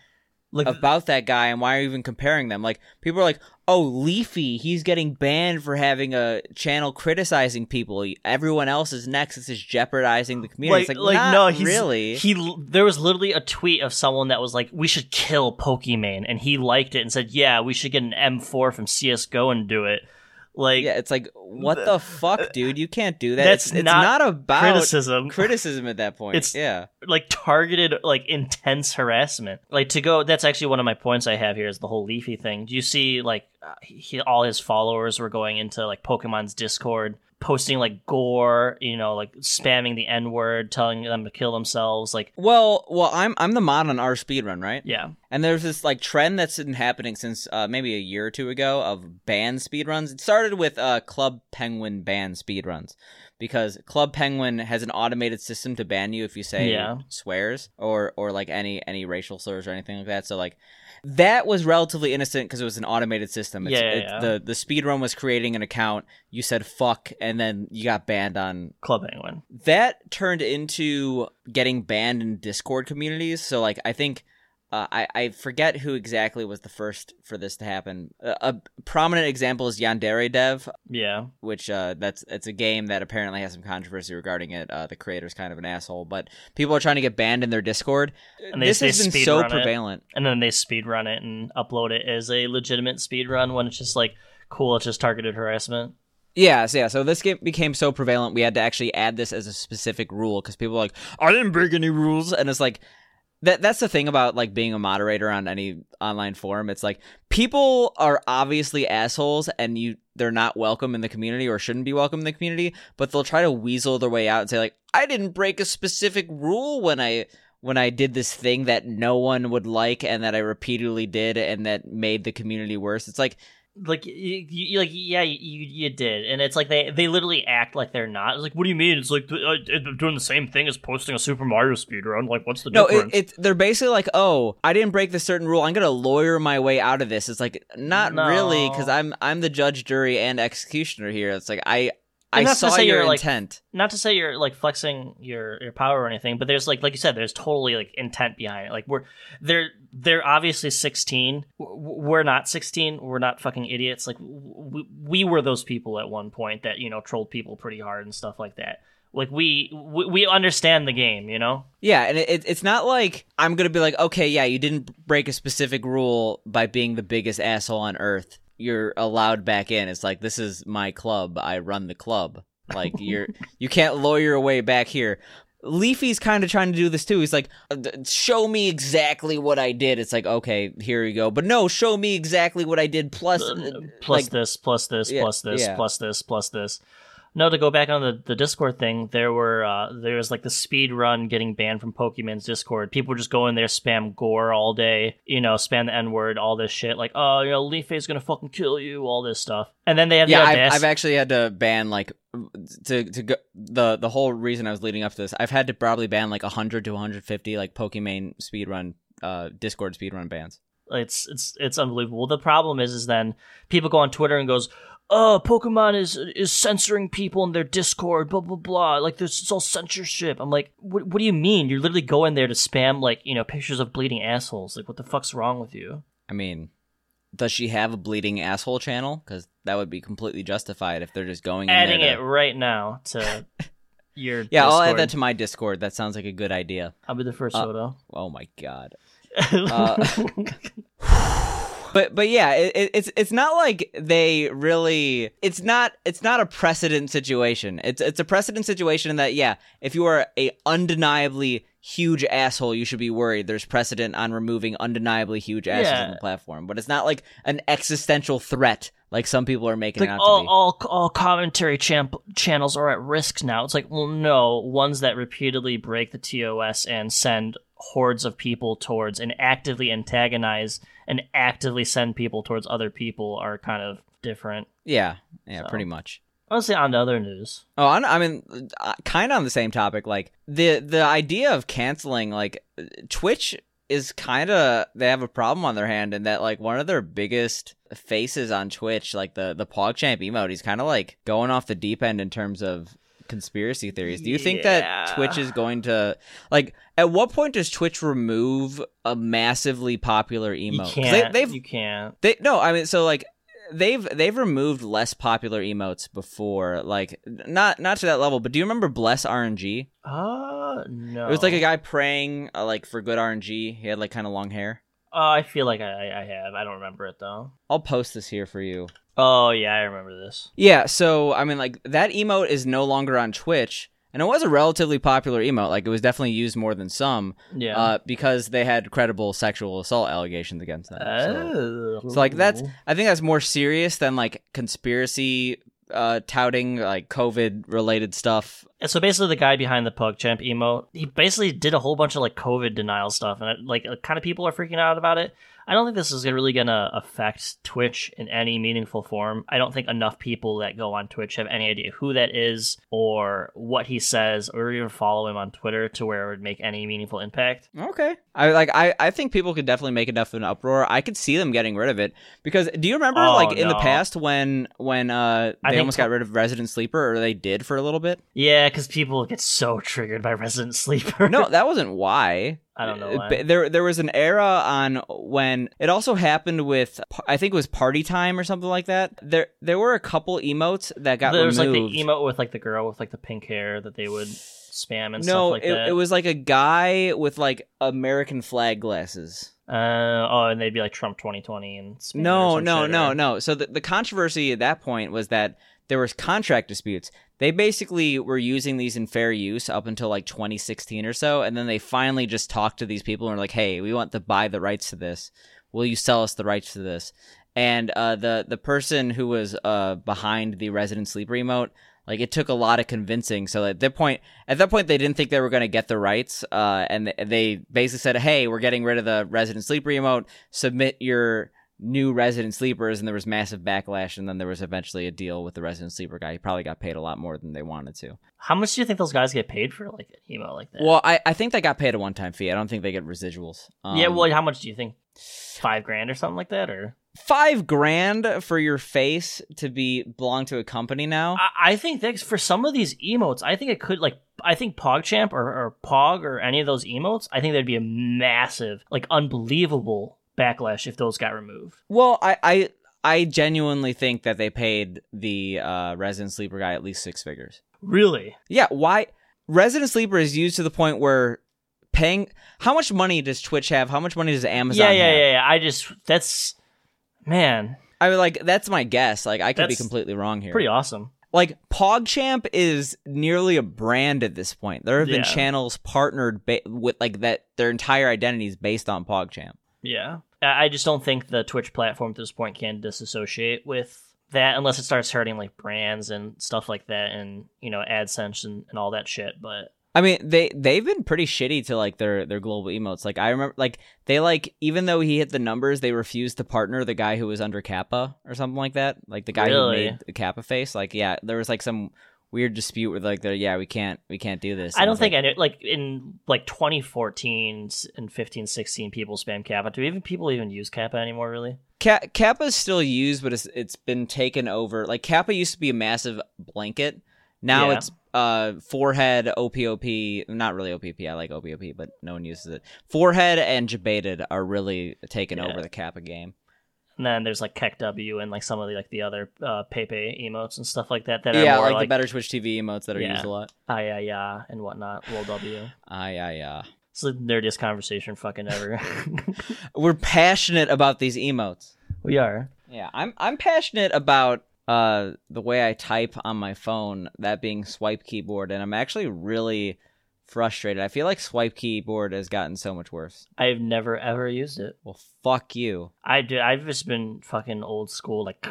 Like about that guy and why are you even comparing them? Like people are like, "Oh, Leafy, he's getting banned for having a channel criticizing people. Everyone else is next. This is jeopardizing the community." it's like, not no, he's, really. He there was literally a tweet of someone that was like, "We should kill Pokimane," and he liked it and said, "Yeah, we should get an M4 from CS:GO and do it." Like, yeah, it's like, what the fuck, dude? You can't do that. That's it's, it's not not, about criticism. criticism at that point. It's- yeah. like targeted like intense harassment like to go that's actually one of my points i have here is the whole leafy thing do you see like uh, he, all his followers were going into like Pokimane's discord posting like gore you know like spamming the n word telling them to kill themselves like Well, well, I'm I'm the mod on our speedrun, right? yeah And there's this like trend that's been happening since uh, maybe a year or two ago of ban speedruns. It started with uh, Club Penguin ban speedruns because Club Penguin has an automated system to ban you if you say Yeah. swears or or like any any racial slurs or anything like that. So like that was relatively innocent because it was an automated system. It's, Yeah, yeah, it- yeah. The the speedrun was creating an account. You said fuck, and then you got banned on club penguin that turned into getting banned in Discord communities. So like I think uh, I I forget who exactly was the first for this to happen. A, a prominent example is Yandere Dev, yeah which uh, that's it's a game that apparently has some controversy regarding it. Uh, the creator's kind of an asshole, but people are trying to get banned in their Discord. And they- this they has been so run it. prevalent. and then they speed run it and upload it as a legitimate speed run when it's just like cool it's just targeted harassment Yeah, so yeah. So this game became so prevalent, we had to actually add this as a specific rule because people are like, I didn't break any rules, and it's like that. That's the thing about like being a moderator on any online forum. It's like people are obviously assholes, and you they're not welcome in the community or shouldn't be welcome in the community, but they'll try to weasel their way out and say like, I didn't break a specific rule when I. When I did this thing that no one would like and that I repeatedly did and that made the community worse, it's like like you, you like yeah you, you did and it's like they they literally act like they're not it's like what do you mean it's like uh, doing the same thing as posting a super mario speedrun like what's the No, it, difference it they're basically like, oh, I didn't break this certain rule. I'm gonna lawyer my way out of this. It's like not No. really, because I'm I'm the judge, jury, and executioner here. It's like I I And that's to say your you're, like, intent. not to say you're like flexing your your power or anything but there's like like you said there's totally like intent behind it. Like we're they're they're obviously 16 we're not 16 we're not fucking idiots. Like we, we were those people at one point that you know trolled people pretty hard and stuff like that. Like we we, we understand the game you know? Yeah, and it, it, it's not like I'm gonna be like, okay, yeah, you didn't break a specific rule by being the biggest asshole on earth. You're allowed back in. It's like this is my club. I run the club. Like you're you can't lawyer your way back here. Leafy's kind of trying to do this too. He's like, "Uh, "Show me exactly what I did." It's like, okay, here you go. But no, show me exactly what I did. Plus, uh, plus like, this, plus this, Yeah, plus this, yeah. plus this, plus this. No, to go back on the, the Discord thing, there were uh, there was like the speed run getting banned from Pokimane's Discord. People would just go in there, spam gore all day, you know, spam the N word, all this shit, like, oh, you know, Leafy's gonna fucking kill you, all this stuff. And then they have yeah, the I've. I've actually had to ban like to to go the the whole reason I was leading up to this. I've had to probably ban like 100 to 150 like Pokemon speedrun uh Discord speed run bans. It's it's it's unbelievable. The problem is, is then people go on Twitter and goes, "Oh, Pokimane is is censoring people in their Discord, blah blah blah." Like there's it's all censorship. I'm like, what what do you mean? You're literally going there to spam like you know pictures of bleeding assholes. Like what the fuck's wrong with you? I mean, does she have a bleeding asshole channel? Because that would be completely justified if they're just going in Adding there it right now to your Yeah, I'll add that to my Discord. That sounds like a good idea. I'll be the first Uh, photo. Oh my god. Uh, But but yeah, it, it- it's it's not like they really. It's not it's not a precedent situation. It's it's a precedent situation in that yeah, if you are a undeniably huge asshole, you should be worried. There's precedent on removing undeniably huge assholes Yeah. on the platform, but it's not like an existential threat like some people are making like it out all, to be. all all commentary champ- channels are at risk now. It's like, well, no, ones that repeatedly break the TOS and send hordes of people towards and actively antagonize and actively send people towards other people are kind of different. yeah, yeah, So. pretty much. Honestly, on to other news. Oh, I I mean, uh, kind of on the same topic. Like the the idea of canceling, like Twitch is kind of they have a problem on their hand in that like one of their biggest faces on Twitch, like the the PogChamp emote, he's kind of like going off the deep end in terms of conspiracy theories. Do you think that Twitch is going to like? At what point does Twitch remove a massively popular You can't. They, they've you can't. they no, I mean, so like they've they've removed less popular emotes before, like not not to that level. But do you remember Bless RNG? Uh, no. It was like a guy praying uh, like for good RNG. He had like kind of long hair. Oh, I feel like I, I have. I don't remember it though. I'll post this here for you. Oh yeah, I remember this. Yeah, so I mean, like that emote is no longer on Twitch, and it was a relatively popular emote. Like it was definitely used more than some, Yeah. uh, because they had credible sexual assault allegations against them. so. Oh. So like that's I think that's more serious than like conspiracy uh touting like COVID related stuff. And so basically, the guy behind the PogChamp emote, he basically did a whole bunch of like COVID denial stuff, and like kind of people are freaking out about it. I don't think this is really gonna affect Twitch in any meaningful form. I don't think enough people that go on Twitch have any idea who that is or what he says, or even follow him on Twitter to where it would make any meaningful impact. Okay. I like I, I think people could definitely make enough of an uproar. I could see them getting rid of it because do you remember Oh, like in the past when when uh they almost po- got rid of Resident Sleeper or they did for a little bit? Yeah, because people get so triggered by Resident Sleeper. No, that wasn't why. I don't know Uh, why. There, there was an era on when it also happened with I think it was Party Time or something like that. There, there were a couple emotes that got there was like the emote with like the girl with like the pink hair that they would spam and no, stuff like it, that. it was like a guy with like American flag glasses. Uh, oh, and they'd be like Trump 2020 and No, no, shit, no, or- no. So the, the controversy at that point was that there was contract disputes. They basically were using these in fair use up until like 2016 or so, and then they finally just talked to these people and were like, "Hey, we want to buy the rights to this. Will you sell us the rights to this?" And uh, the the person who was uh, behind the Resident Sleeper emote, like it took a lot of convincing. So at that point, at that point, they didn't think they were going to get the rights, uh, and th- they basically said, "Hey, we're getting rid of the Resident Sleeper emote. Submit your." New resident sleepers and there was massive backlash and then there was eventually a deal with the resident sleeper guy. He probably got paid a lot more than they wanted to. How much do you think those guys get paid for like an emo like that? well i, I think they got paid a one-time fee. I don't think they get residuals. Um, yeah, well, how much do you think? Five grand or something like that, or? Five grand for your face to be belong to a company now? I, I think that for some of these emotes, I think it could like I think PogChamp or, or Pog or any of those emotes, I think there'd be a massive, like unbelievable backlash if those got removed. well i i i genuinely think that they paid the uh resident sleeper guy at least six figures Really? yeah why resident sleeper is used to the point where paying how much money does twitch have how much money does amazon yeah, yeah, yeah, yeah. I just that's man, I mean, like that's my guess. Like I could be completely wrong here. pretty awesome. Like PogChamp is nearly a brand at this point. There have been Yeah. channels partnered ba- with like that. Their entire identity is based on PogChamp. Yeah. I just don't think the Twitch platform at this point can disassociate with that unless it starts hurting like brands and stuff like that and, you know, AdSense and, and all that shit. But I mean, they they've been pretty shitty to like their their global emotes. Like I remember, like they like even though he hit the numbers, they refused to partner the guy who was under Kappa or something like that. Like the guy Really? who made the Kappa face. Like yeah, there was like some weird dispute with like they're yeah we can't we can't do this. I don't think like, any like in like 2014 and 15, 16 people spam Kappa. Do even people even use Kappa anymore? Really? Ka- Kappa is still used, but it's it's been taken over. Like Kappa used to be a massive blanket. Now Yeah. it's uh forehead OPOP, not really OPP. I like OPOP, but no one uses it. Forehead and Jebaited are really taking Yeah. over the Kappa game. And then there's like KEKW and like some of the like the other uh, Pepe emotes and stuff like that that are yeah, more like, like, the better Twitch TV emotes that are Yeah. used a lot. ah yeah yeah and whatnot. Lol W. Ah, yeah, yeah. It's the nerdiest conversation fucking ever. We're passionate about these emotes. we are. Yeah, I'm I'm passionate about uh the way I type on my phone, that being swipe keyboard, and I'm actually really frustrated. I feel like swipe keyboard has gotten so much worse. I've never ever used it. Well, fuck you. I do. I've just been fucking old school, like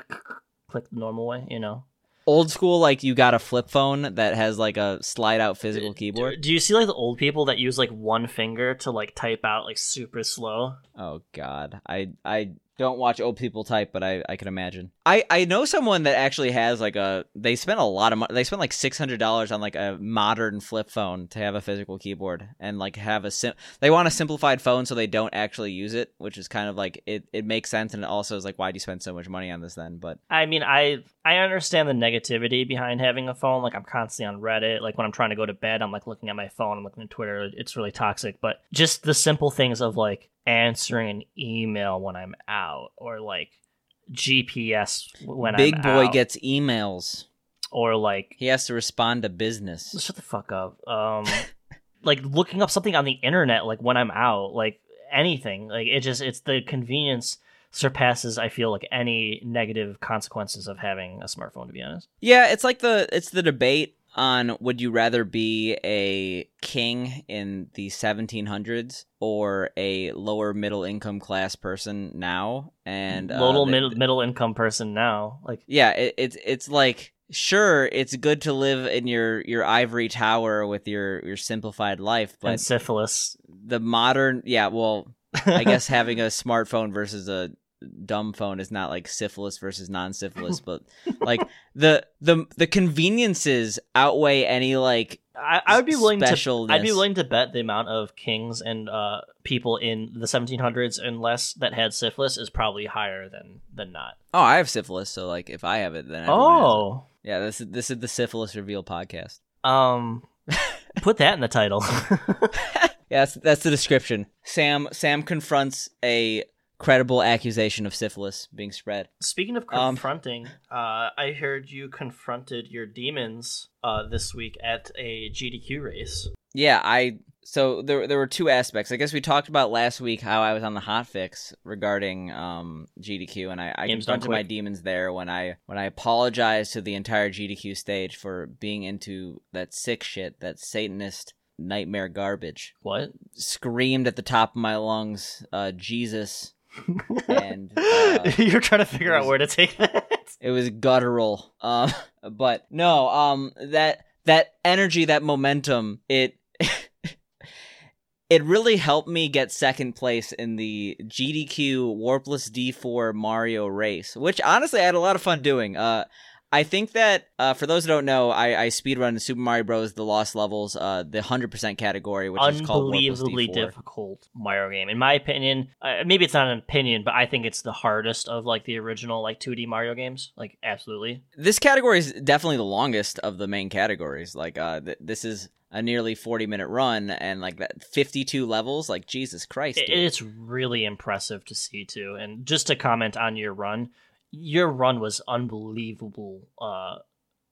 click the normal way, you know. Old school, like you got a flip phone that has like a slide out physical keyboard. Do you see like the old people that use like one finger to like type out like super slow? Oh god, I I don't watch old people type, but I, I can imagine. I, I know someone that actually has like a they spent a lot of money. They spent like six hundred dollars on like a modern flip phone to have a physical keyboard and like have a sim. They want a simplified phone so they don't actually use it, which is kind of like it. It makes sense and it also is like why do you spend so much money on this then? But I mean, I I understand the negativity behind having a phone. Like I'm constantly on Reddit. Like when I'm trying to go to bed, I'm like looking at my phone. I'm looking at Twitter. It's really toxic. But just the simple things of like answering an email when I'm out, or like GPS when big I'm boy out, gets emails. or like He has to respond to business. shut the fuck up. Um, like looking up something on the internet, like when I'm out, like anything. Like it just it's the convenience surpasses. I feel like any negative consequences of having a smartphone. To be honest. Yeah, it's like the it's the debate on would you rather be a king in the 1700s or a lower middle income class person now and uh, the- middle middle income person now. Like yeah it, it's it's like sure it's good to live in your your ivory tower with your your simplified life but and syphilis. the modern yeah well i guess having a smartphone versus a dumb phone is not like syphilis versus non-syphilis but like the the the conveniences outweigh any like I, I would be willing to. I'd be willing to bet the amount of kings and uh, people in the 1700s and less that had syphilis is probably higher than than not. oh i have syphilis so like if i have it then has it. Oh, yeah this is this is the syphilis reveal podcast um, put that in the title. yeah that's that's the description sam sam confronts a credible accusation of syphilis being spread Speaking of Um, confronting, uh, I heard you confronted your demons uh, this week at a GDQ race. Yeah, I so there there were two aspects. I guess we talked about last week how I was on the hot fix regarding um, GDQ, and I, I Games confronted my demons there when I when I apologized to the entire GDQ stage for being into that sick shit, that Satanist nightmare garbage. What? Screamed at the top of my lungs, uh, Jesus, and uh, You're trying to figure it out where to take that. it was guttural. Um, but no, um, that that energy, that momentum, it it really helped me get second place in the GDQ Warpless D4 Mario race, which honestly I had a lot of fun doing. Uh, I think that uh, for those who don't know, I, I speedrun Super Mario Bros. The Lost Levels, uh, the hundred percent category, which is called Unbelievably difficult Mario game, in my opinion. Uh, maybe it's not an opinion, but I think it's the hardest of like the original like 2D Mario games. Like absolutely. this category is definitely the longest of the main categories. Like, uh, th- this is a nearly forty minute run, and like that fifty two levels. Like, Jesus Christ, dude. it's really impressive to see too. And just to comment on your run, your run was unbelievable uh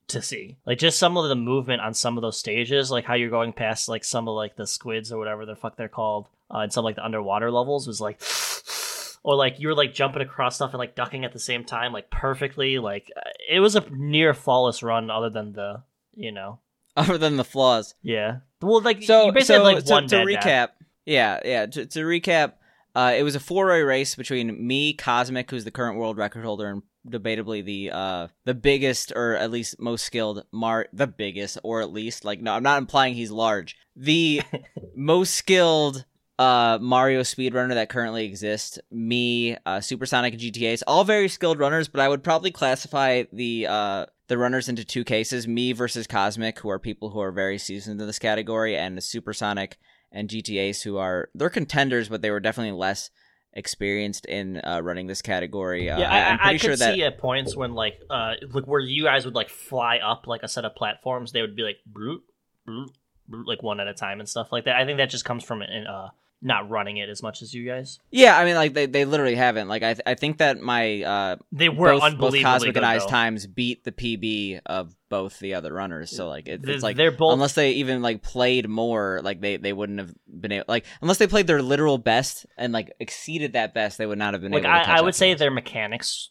to see. Like just some of the movement on some of those stages, like how you're going past like some of like the squids or whatever the fuck they're called, uh, and some like the underwater levels was like or like you were like jumping across stuff and like ducking at the same time like perfectly like it was a near flawless run other than the you know other than the flaws. yeah well like So, you basically so had like to, one to recap, yeah, yeah. To, to recap, uh, it was a four-way race between me, Kosmic, who's the current world record holder and debatably the uh the biggest or at least most skilled Mar the biggest or at least like no I'm not implying he's large. The most skilled uh Mario speedrunner that currently exists me uh Supersonic and GTA's all very skilled runners but I would probably classify the uh the runners into two cases me versus Kosmic who are people who are very seasoned in this category and Supersonic and GTA's who are they're contenders but they were definitely less experienced in uh, running this category. Uh, yeah, I, I, I'm pretty I sure that see at points when like uh like where you guys would like fly up like a set of platforms, they would be like brute, brute, brute, like one at a time and stuff like that. I think that just comes from in, uh not running it as much as you guys. yeah, I mean, like they, they literally haven't. Like I th- I think that my uh They were both, both unbelievably Kosmic good. and though. times beat the PB of both the other runners. So like it, it's like they're both unless they even like played more, like they they wouldn't have been able like unless they played their literal best and like exceeded that best, they would not have been like able. to catch I, I would say their mechanics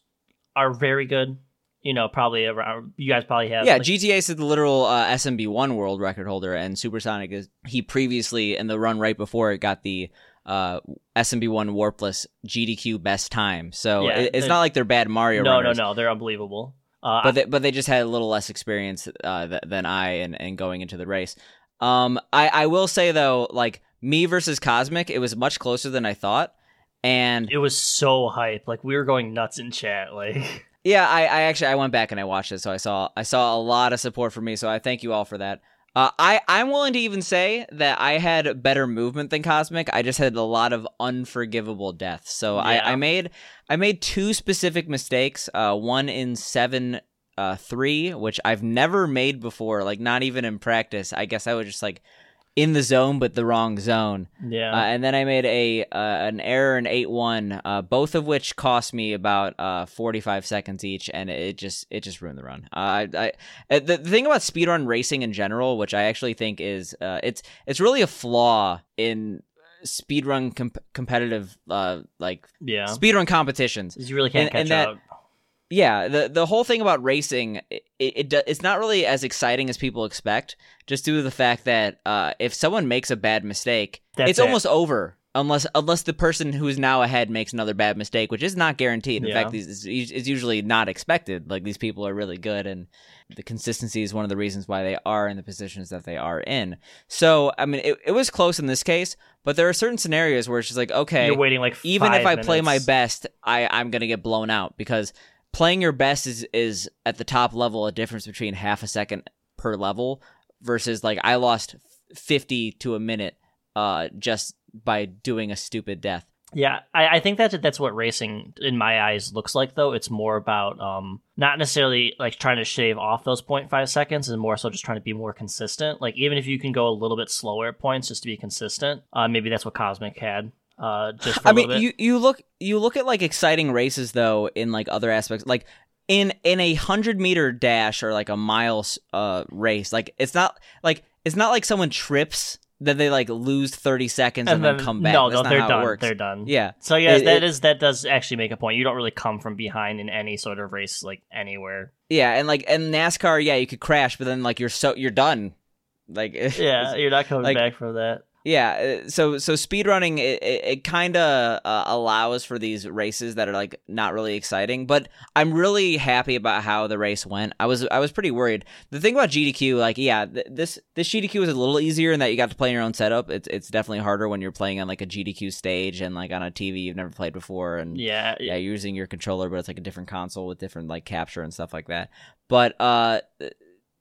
are very good. You know, probably around you guys probably have Yeah, like, GTA is the literal uh, SMB1 world record holder, and Supersonic is he previously in the run right before it got the uh, SMB1 Warpless GDQ best time. So Yeah, it, it's not like they're bad Mario no, runners. no, no, they're unbelievable. Uh, but they, but they just had a little less experience uh, th- than I and and going into the race. Um, I I will say though, like me versus Kosmic, it was much closer than I thought, and It was so hype. Like we were going nuts in chat. Like Yeah, I, I actually I went back and I watched it, so I saw I saw a lot of support for me. So I thank you all for that. Uh, I I'm willing to even say that I had better movement than Kosmic. I just had a lot of unforgivable deaths. So Yeah. I, I made I made two specific mistakes. Uh, one in seven uh three, which I've never made before. Like not even in practice. I guess I was just like in the zone, but the wrong zone. yeah. Uh, and then I made a uh, an error in eight one, uh, both of which cost me about uh, forty five seconds each, and it just it just ruined the run. Uh, I, I uh, the, the thing about speedrun racing in general, which I actually think is uh, it's it's really a flaw in speedrun com- competitive uh, like yeah. speedrun competitions. You really can't and- and catch that- up. Yeah, the the whole thing about racing, it, it it's not really as exciting as people expect, just due to the fact that uh, if someone makes a bad mistake, That's it's it. almost over. Unless unless the person who is now ahead makes another bad mistake, which is not guaranteed. In Yeah. fact, these is usually not expected. Like these people are really good, and the consistency is one of the reasons why they are in the positions that they are in. So, I mean, it, it was close in this case, but there are certain scenarios where it's just like, okay, You're waiting like even if five I play my best, I I'm gonna get blown out because playing your best is is at the top level a difference between half a second per level versus like I lost fifty to a minute uh just by doing a stupid death. Yeah, I, I think that's that's what racing in my eyes looks like. Though it's more about um not necessarily like trying to shave off those 0.5 seconds, and more so just trying to be more consistent. Like even if you can go a little bit slower at points just to be consistent, uh, maybe that's what Kosmic had. Uh, just for a I mean, you you look you look at like exciting races though in like other aspects, like in in a hundred meter dash or like a mile uh race. Like it's not like it's not like someone trips that they like lose thirty seconds and, then, come back. No, That's no, not they're done. They're done. Yeah. So yeah, It- that it- is that does actually make a point. You don't really come from behind in any sort of race, like anywhere. Yeah, and like and NASCAR, yeah, you could crash, but then like you're so you're done. Like Yeah, you're not coming like- back from that. Yeah. uh, So so speedrunning it, it, it kind of uh, allows for these races that are like not really exciting, but I'm really happy about how the race went. I was I was pretty worried. The thing about GDQ, like yeah, th- this this GDQ is a little easier in that you got to play in your own setup. It's it's definitely harder when you're playing on like a GDQ stage and like on a TV you've never played before and Yeah, yeah, you're using your controller, but it's like a different console with different like capture and stuff like that. But uh,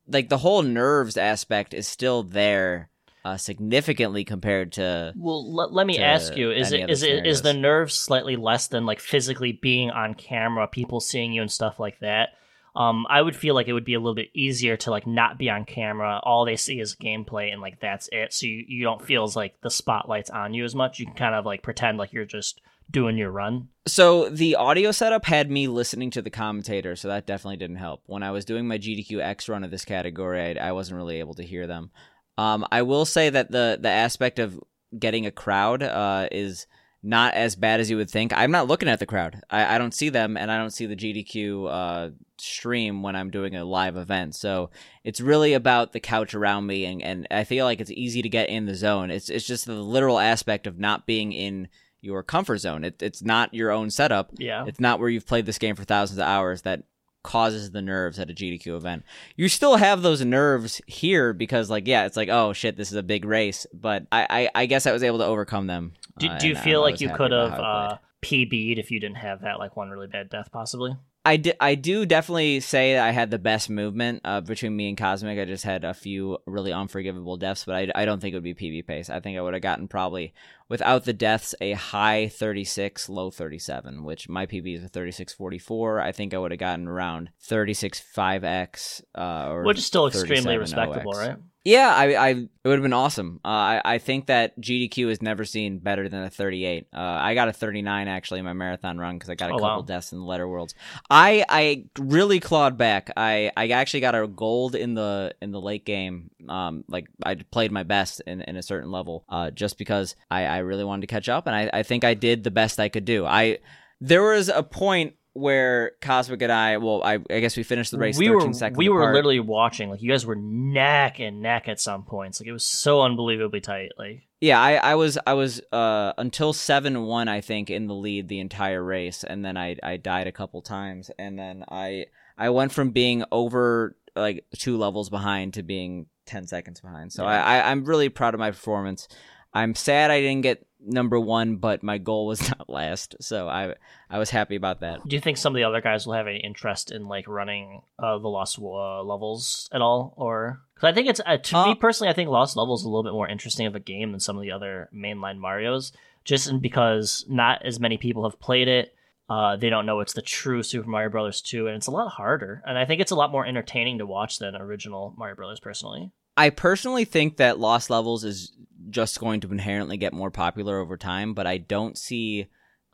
like the whole nerves aspect is still there, uh, significantly compared to. Well, let, let me ask you: Is it is it is the scenarios. nerves slightly less than like physically being on camera, people seeing you and stuff like that? Um, I would feel like it would be a little bit easier to like not be on camera. All they see is gameplay, and like that's it. So you, you don't feel as like the spotlight's on you as much. You can kind of like pretend like you're just doing your run. So the audio setup had me listening to the commentator, so that definitely didn't help. When I was doing my GDQ X run of this category, I, I wasn't really able to hear them. Um, I will say that the the aspect of getting a crowd uh, is not as bad as you would think. I'm not looking at the crowd. I, I don't see them, and I don't see the GDQ uh, stream when I'm doing a live event. So it's really about the couch around me, and, and I feel like it's easy to get in the zone. It's it's just the literal aspect of not being in your comfort zone. It, it's not your own setup. Yeah, It's not where you've played this game for thousands of hours that causes the nerves at a GDQ event. You still have those nerves here because, like, yeah, it's like, oh shit, this is a big race. But I, I, I guess I was able to overcome them. do, uh, do you and feel like you could have how I played. uh, PB'd if you didn't have that like one really bad death, possibly? I, di- I do definitely say I had the best movement uh, between me and Kosmic. I just had a few really unforgivable deaths, but I, I don't think it would be PB pace. I think I would have gotten probably, without the deaths, a high 36, low 37, which my PB is a 36.44. I think I would have gotten around 36 5x. Uh, or Which is still extremely respectable, 0x. right? Yeah, I, I it would have been awesome. Uh, I, I think that GDQ has never seen better than a 38. Uh, I got a 39 actually in my marathon run because I got a Oh, couple wow. deaths in the letter worlds. I I really clawed back. I, I actually got a gold in the in the late game. Um, like I played my best in, in a certain level. Uh, just because I, I really wanted to catch up, and I, I think I did the best I could do. I there was a point where Kosmic and I, well, I, I guess we finished the race. we 13 were seconds we were apart. literally watching like you guys were neck and neck at some points like it was so unbelievably tight like Yeah, I, I was I was uh until seven one I think in the lead the entire race, and then I I died a couple times, and then I I went from being over like two levels behind to being ten seconds behind. So Yeah. I, I I'm really proud of my performance. I'm sad I didn't get number one, but my goal was not last, so I I was happy about that. Do you think some of the other guys will have any interest in like running uh, the Lost uh, levels at all, or because I think it's uh, to Uh, me personally, I think Lost levels is a little bit more interesting of a game than some of the other mainline Mario's, just because not as many people have played it. Uh, they don't know it's the true Super Mario Brothers 2, and it's a lot harder. And I think it's a lot more entertaining to watch than original Mario Brothers. Personally, I personally think that Lost Levels is just going to inherently get more popular over time, but I don't see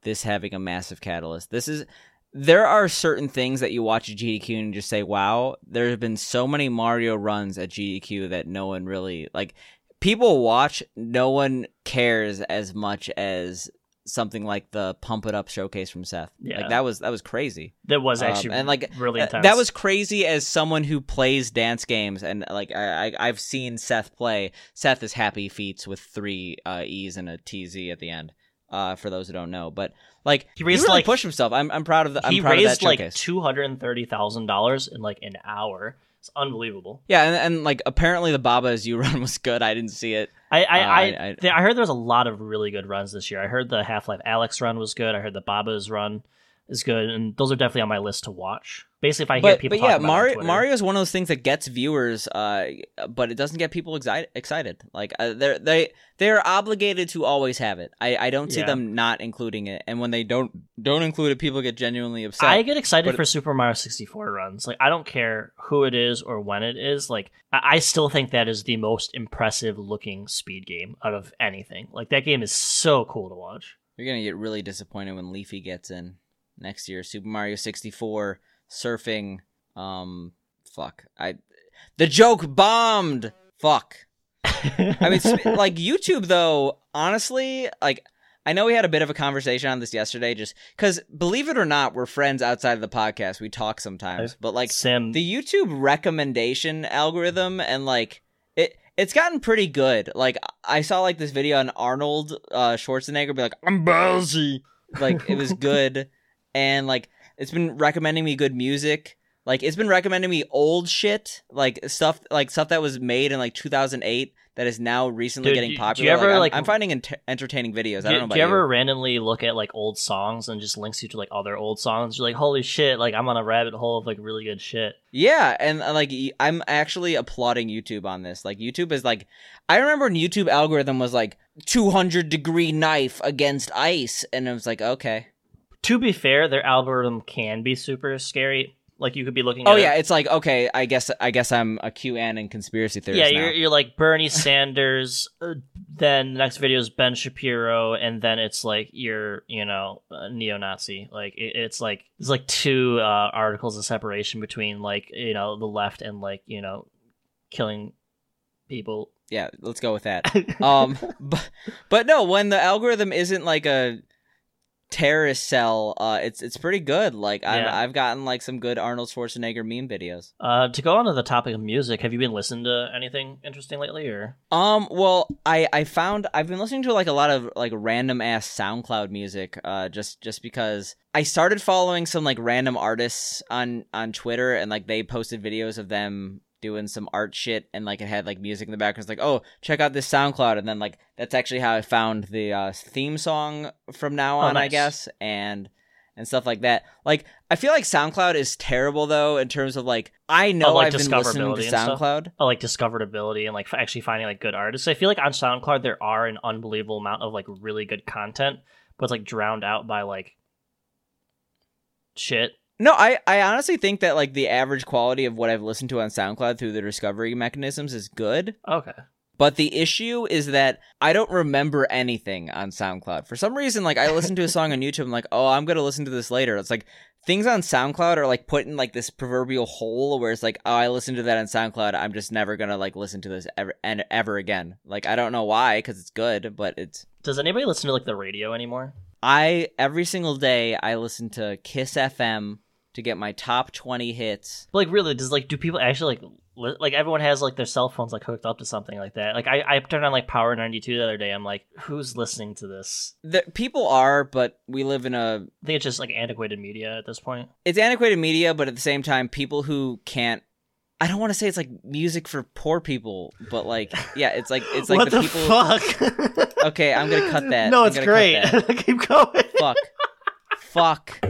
this having a massive catalyst. This is there are certain things that you watch at GDQ and just say, "Wow!" There have been so many Mario runs at GDQ that no one really like. People watch, no one cares as much as something like the Pump It Up showcase from Seth. Yeah. Like that was that was crazy. that was Um, actually and, like, really Uh, intense. That was crazy as someone who plays dance games, and like I, I I've seen Seth play. Seth is happy feats with three uh, E's and a TZ at the end. Uh, for those who don't know, but like He he, really like- pushed himself. I'm I'm proud of the. I'm he proud raised of that like two hundred and thirty thousand dollars in like an hour. It's unbelievable. yeah, and, and like apparently the Baba Is you run was good. I didn't see it. I I Uh, I, I- I- I heard there was a lot of really good runs this year. I heard the Half Life Alyx run was good. I heard the Baba's run is good, and those are definitely on my list to watch. Basically, if I hear But people but yeah, talking about it on Mario Mario is one of those things that gets viewers, uh, but it doesn't get people excited. Excited, like uh, they're they they are obligated to always have it. I I don't see Yeah. them not including it, and when they don't don't include it, people get genuinely upset. I get excited for Super Mario 64 runs. Like, I don't care who it is or when it is. Like, I, I still think that is the most impressive looking speed game out of anything. Like, that game is so cool to watch. You're gonna get really disappointed when Leafy gets in next year. Super Mario 64, surfing. Um, fuck. I the joke bombed. Fuck. I mean, sp- like YouTube though. Honestly, like I know we had a bit of a conversation on this yesterday, just because believe it or not, we're friends outside of the podcast. We talk sometimes, but like Sim, the YouTube recommendation algorithm and like it it's gotten pretty good. Like I saw like this video on Arnold uh Schwarzenegger be like, I'm ballsy. Like it was good. And like it's been recommending me good music. Like it's been recommending me old shit, like stuff like stuff that was made in like 2008 that is now recently Dude, getting do- do popular. you ever, like, I'm, like- I'm finding ent- entertaining videos. I do, don't know about do you ever randomly look at like old songs and just links you to like other old songs? You're like, holy shit! Like I'm on a rabbit hole of like really good shit. Yeah, and uh, like I'm actually applauding YouTube on this. Like YouTube is like I remember when YouTube algorithm was like 200 degree knife against ice and it was like okay. To be fair, their algorithm can be super scary. Like you could be looking. Oh yeah, it's like okay, I guess I guess I'm a QAnon and conspiracy theorist yeah, now. you're, you're like Bernie Sanders. uh, then the next video is Ben Shapiro, and then it's like you're, you know, a neo-Nazi. Like it, it's like it's like two uh, articles of separation between like you know the left and like you know killing people. yeah, let's go with that. um but, but no, when the algorithm isn't like a terrorist cell, uh it's it's pretty good. Like I've Yeah. I've gotten like some good Arnold Schwarzenegger meme videos. uh, to go on to the topic of music, have you been listening to anything interesting lately, or Um, well, I I found I've been listening to like a lot of like random ass SoundCloud music, uh, just just because I started following some like random artists on on Twitter, and like they posted videos of them doing some art shit, and like it had like music in the background. It's like, oh, check out this SoundCloud, and then like that's actually how I found the uh, theme song from now Oh, on, I guess, and and stuff like that. Like I feel like SoundCloud is terrible though in terms of like I know Oh, like I've been listening to discoverability and stuff? SoundCloud. oh, like discoverability and like actually finding like good artists? I feel like on SoundCloud there are an unbelievable amount of like really good content, but it's like drowned out by like shit. No, I, I honestly think that like the average quality of what I've listened to on SoundCloud through the discovery mechanisms is good. Okay. But the issue is that I don't remember anything on SoundCloud. For some reason, like I listen to a song on YouTube, I'm like, oh, I'm gonna listen to this later. It's like things on SoundCloud are like put in like this proverbial hole where it's like, oh, I listened to that on SoundCloud. I'm just never gonna like listen to this ever and ever again. Like I don't know why, because it's good, but it's Does anybody listen to like the radio anymore? I every single day I listen to Kiss FM to get my top twenty hits. But, like really, does like do people actually like li- like everyone has like their cell phones like hooked up to something like that? Like I I turned on like Power ninety two the other day. I'm like, who's listening to this? the people are but we live in a I think it's just like antiquated media at this point. it's antiquated media but at the same time people who can't I don't want to say it's like music for poor people, but like yeah, it's like it's like the, the, people. fuck? Okay, I'm gonna cut that. No, it's great. Keep going. Fuck. Fuck.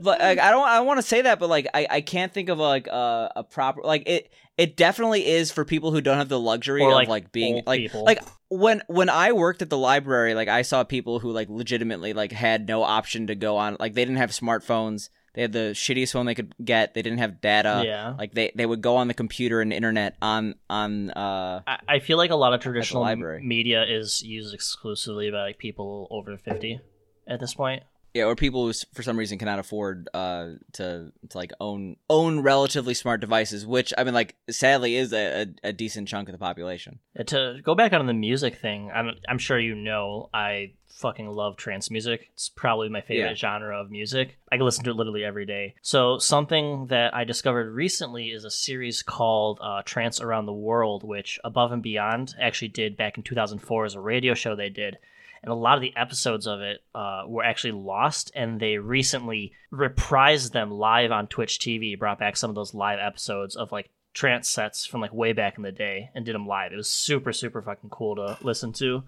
But like, I don't I want to say that, but like I, I can't think of like a a proper like it it definitely is for people who don't have the luxury Or, of like, like, being like people. like when when I worked at the library, like I saw people who like legitimately like had no option to go on like they didn't have smartphones. They had the shittiest phone they could get. They didn't have data. yeah. Like they, they would go on the computer and internet on on uh I, I feel like a lot of traditional library. media is used exclusively by like people over 50 at this point. Yeah or people who for some reason cannot afford uh to to like own own relatively smart devices, which I mean like sadly is a, a, a decent chunk of the population. Uh, To go back on the music thing, I'm, I'm sure you know I fucking love trance music. It's probably my favorite Yeah. genre of music. I can listen to it literally every day. So something that I discovered recently is a series called uh, Trance Around the World, which Above and Beyond actually did back in 2004 as a radio show they did. And a lot of the episodes of it uh, were actually lost, and they recently reprised them live on Twitch TV. Brought back some of those live episodes of like trance sets from like way back in the day and did them live. It was super super fucking cool to listen to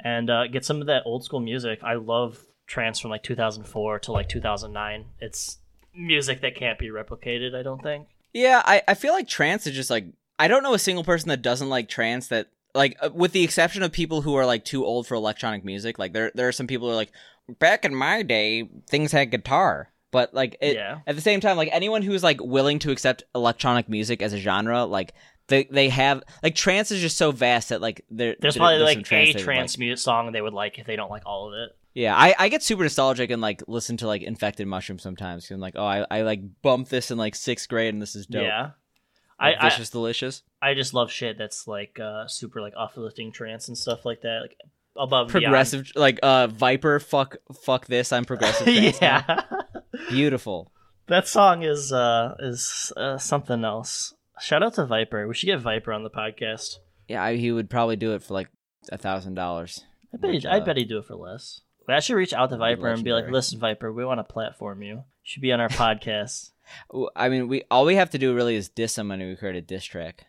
and uh, get some of that old school music. I love trance from like 2004 to like 2009. It's music that can't be replicated. I don't think. Yeah, I, I feel like trance is just like I don't know a single person that doesn't like trance that like uh, with the exception of people who are like too old for electronic music. Like there there are some people who are like back in my day things had guitar, but like it, yeah. at the same time like anyone who's like willing to accept electronic music as a genre like they they have like trance is just so vast that like there There's there- probably some like trance a trance like. song they would like if they don't like all of it. Yeah, I, I get super nostalgic and like listen to like infected mushrooms sometimes. 'cause I'm like, oh, I, I like bumped this in like sixth grade and this is dope. Yeah. Like, I, I delicious. I just love shit that's like uh, super like uplifting trance and stuff like that. Like above and beyond. progressive like uh viper fuck fuck this i'm progressive yeah. beautiful that song is uh is uh, something else. Shout out to Viper. We should get Viper on the podcast. yeah I, he would probably do it for like a thousand dollars I bet, Which, he'd, I uh, bet he'd do it for less. I should reach out to Viper and be like, "Listen, Viper, we want to platform you. You should be on our podcast." I mean we all we have to do really is diss him and we create a diss track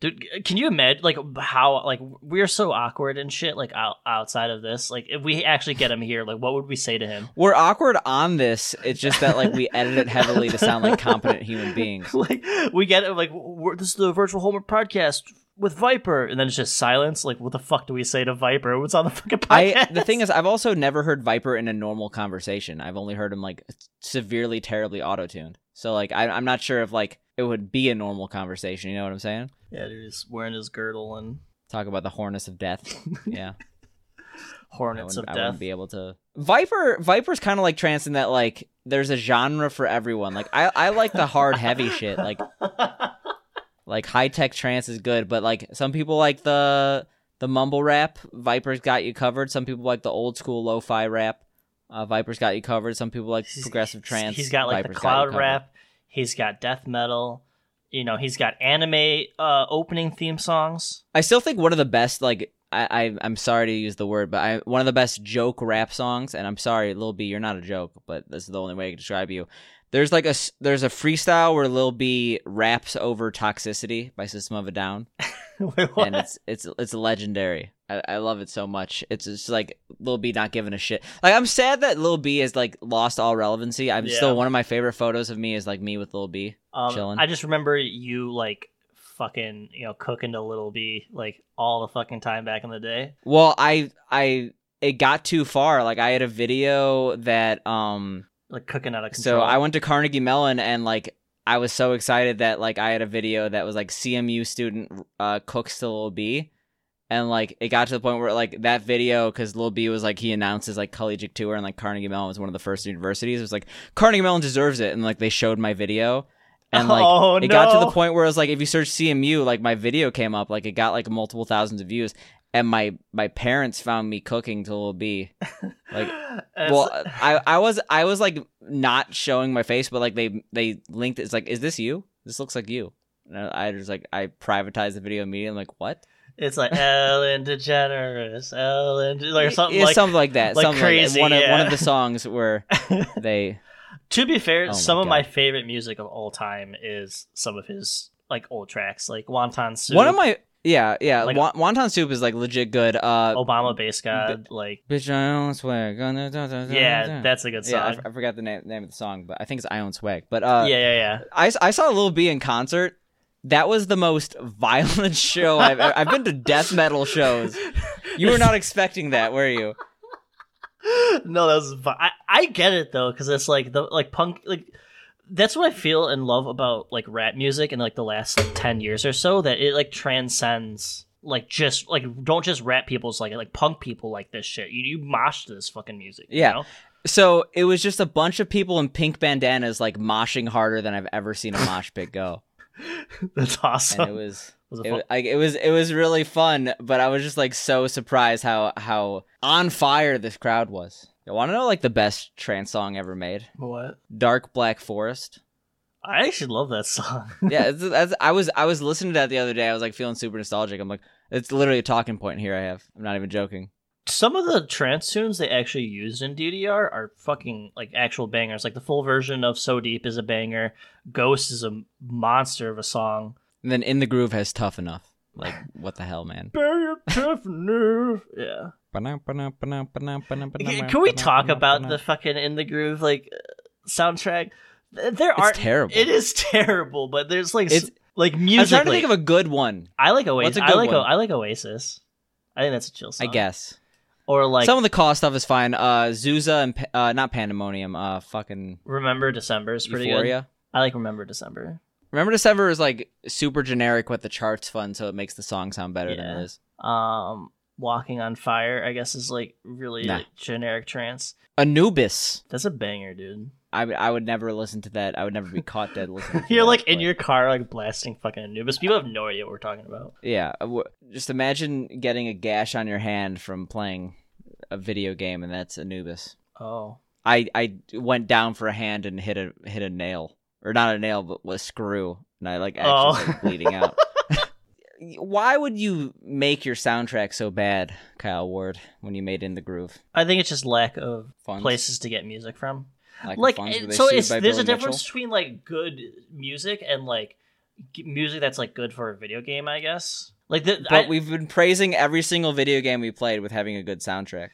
Dude, can you imagine like how like we're so awkward and shit like out, outside of this? Like if we actually get him here, like what would we say to him? we're awkward on this it's just that like we edit it heavily to sound like competent human beings like we get it like we're, this is the virtual homework podcast with Viper, and then it's just silence. Like what the fuck do we say to Viper? What's on the fucking podcast? I the thing is I've also never heard Viper in a normal conversation. I've only heard him like severely terribly auto-tuned. So like I I'm not sure if like it would be a normal conversation, you know what I'm saying? yeah, dude, he's wearing his girdle and Talk about the hornets of death. Yeah. I hornets of wouldn't, I death. wouldn't be able to. Viper, Viper's kind of like trance in that like there's a genre for everyone. Like I, I like the hard heavy shit. Like, like high tech trance is good, but like some people like the the mumble rap. Viper's got you covered. Some people like the old school lo-fi rap. Uh, Viper's got you covered. Some people like progressive trance. He's got like Viper's the cloud rap. He's got death metal. You know, he's got anime uh, opening theme songs. I still think one of the best, like I, I I'm sorry to use the word, but I one of the best joke rap songs. And I'm sorry, Lil B, you're not a joke, but this is the only way I can describe you. There's like a there's a freestyle where Lil B raps over "Toxicity" by System of a Down, Wait, what? and it's it's it's legendary. I, I love it so much. It's just like Lil B not giving a shit. Like I'm sad that Lil B has like lost all relevancy. I'm Yeah. still one of my favorite photos of me is like me with Lil B. um, chilling. I just remember you like fucking you know cooking to Lil B like all the fucking time back in the day. Well, I I it got too far. Like I had a video that um Like cooking out of control. so. I went to Carnegie Mellon and like I was so excited that like I had a video that was like CMU student uh cooks to Lil B. And like it got to the point where like that video because Lil B was like he announced his like collegiate tour and like Carnegie Mellon was one of the first universities. It was like Carnegie Mellon deserves it and like they showed my video and like Oh, it got to the point where it was like if you search CMU like my video came up like it got like multiple thousands of views and my my parents found me cooking to Lil B. Like well, I I was I was like not showing my face, but like they they linked it. It's like, is this you? This looks like you. And I I just like I privatized the video immediately. I'm like, what? it's like Ellen DeGeneres, Ellen, De- like something Yeah, like. something like that. like something crazy, Like that. One of one of the songs where they to be fair, Oh some of my favorite music of all time is some of his like old tracks, like Wonton Soup, One of my yeah yeah Like- Won- wonton soup is like legit good. Uh, Obama BasedGod, like bitch, I own swag. yeah, that's a good yeah. I, song. f- I forgot the name name of the song, but I think it's I own swag. But uh, yeah, yeah, yeah. I, I saw Lil B in concert. That was the most violent show I've ever, I've been to death metal shows. You were not expecting that, were you? no, that was. I, I get it though, because it's like the like punk like that's what I feel and love about like rap music in like the last like ten years or so that it like transcends like just like don't just rap people's like like punk people like this shit. You you mosh to this fucking music. you Yeah. know? So it was just a bunch of people in pink bandanas like moshing harder than I've ever seen a mosh pit go, that's awesome. and it was was it, fun- wa- like it was it was really fun. But I was just like so surprised how how on fire this crowd was. You want to know like the best trance song ever made? what? Dark Black Forest. I actually love that song. yeah, it's, that's, I was I was listening to that the other day. I was like feeling super nostalgic. I'm like, it's literally a talking point here. I have. I'm not even joking. Some of the trance tunes they actually used in DDR are fucking like actual bangers. Like the full version of So Deep is a banger. Ghost is a monster of a song. And then in the groove has tough enough. Like what the hell, man? Very tough nerve. Yeah. Can Can we talk about the fucking in the groove like uh, soundtrack? There are terrible. It is terrible, but there's like s- It's- like I'm trying to think of a good one. I like Oasis. What's a I good like one? O- I like Oasis. I think that's a chill song. I guess Or like some of the call stuff is fine. Uh, Zuza and uh, not Pandemonium. Uh, fucking Remember December is pretty good. I like Remember December. Remember December is like super generic, with the charts fun, so it makes the song sound better than it is. Um, Walking on Fire, I guess, is like really Nah. like, generic trance. Anubis. That's a banger, dude. I would- I would never listen to that. I would never be caught dead listening. to You're like in your car, like blasting fucking Anubis. People have no idea what we're talking about. Yeah, uh, just imagine getting a gash on your hand from playing a video game, and that's Anubis. Oh, I I went down for a hand and hit a hit a nail, or not a nail, but a screw, and I like actually Oh. started bleeding out. Why would you make your soundtrack so bad, Kyle Ward, when you made In the Groove? I think it's just lack of Funds? places to get music from. Like, like it- so sued it's by there's a Billy difference Mitchell? between like good music and like g- music that's like good for a video game i guess like the, But I, we've been praising every single video game we played with having a good soundtrack.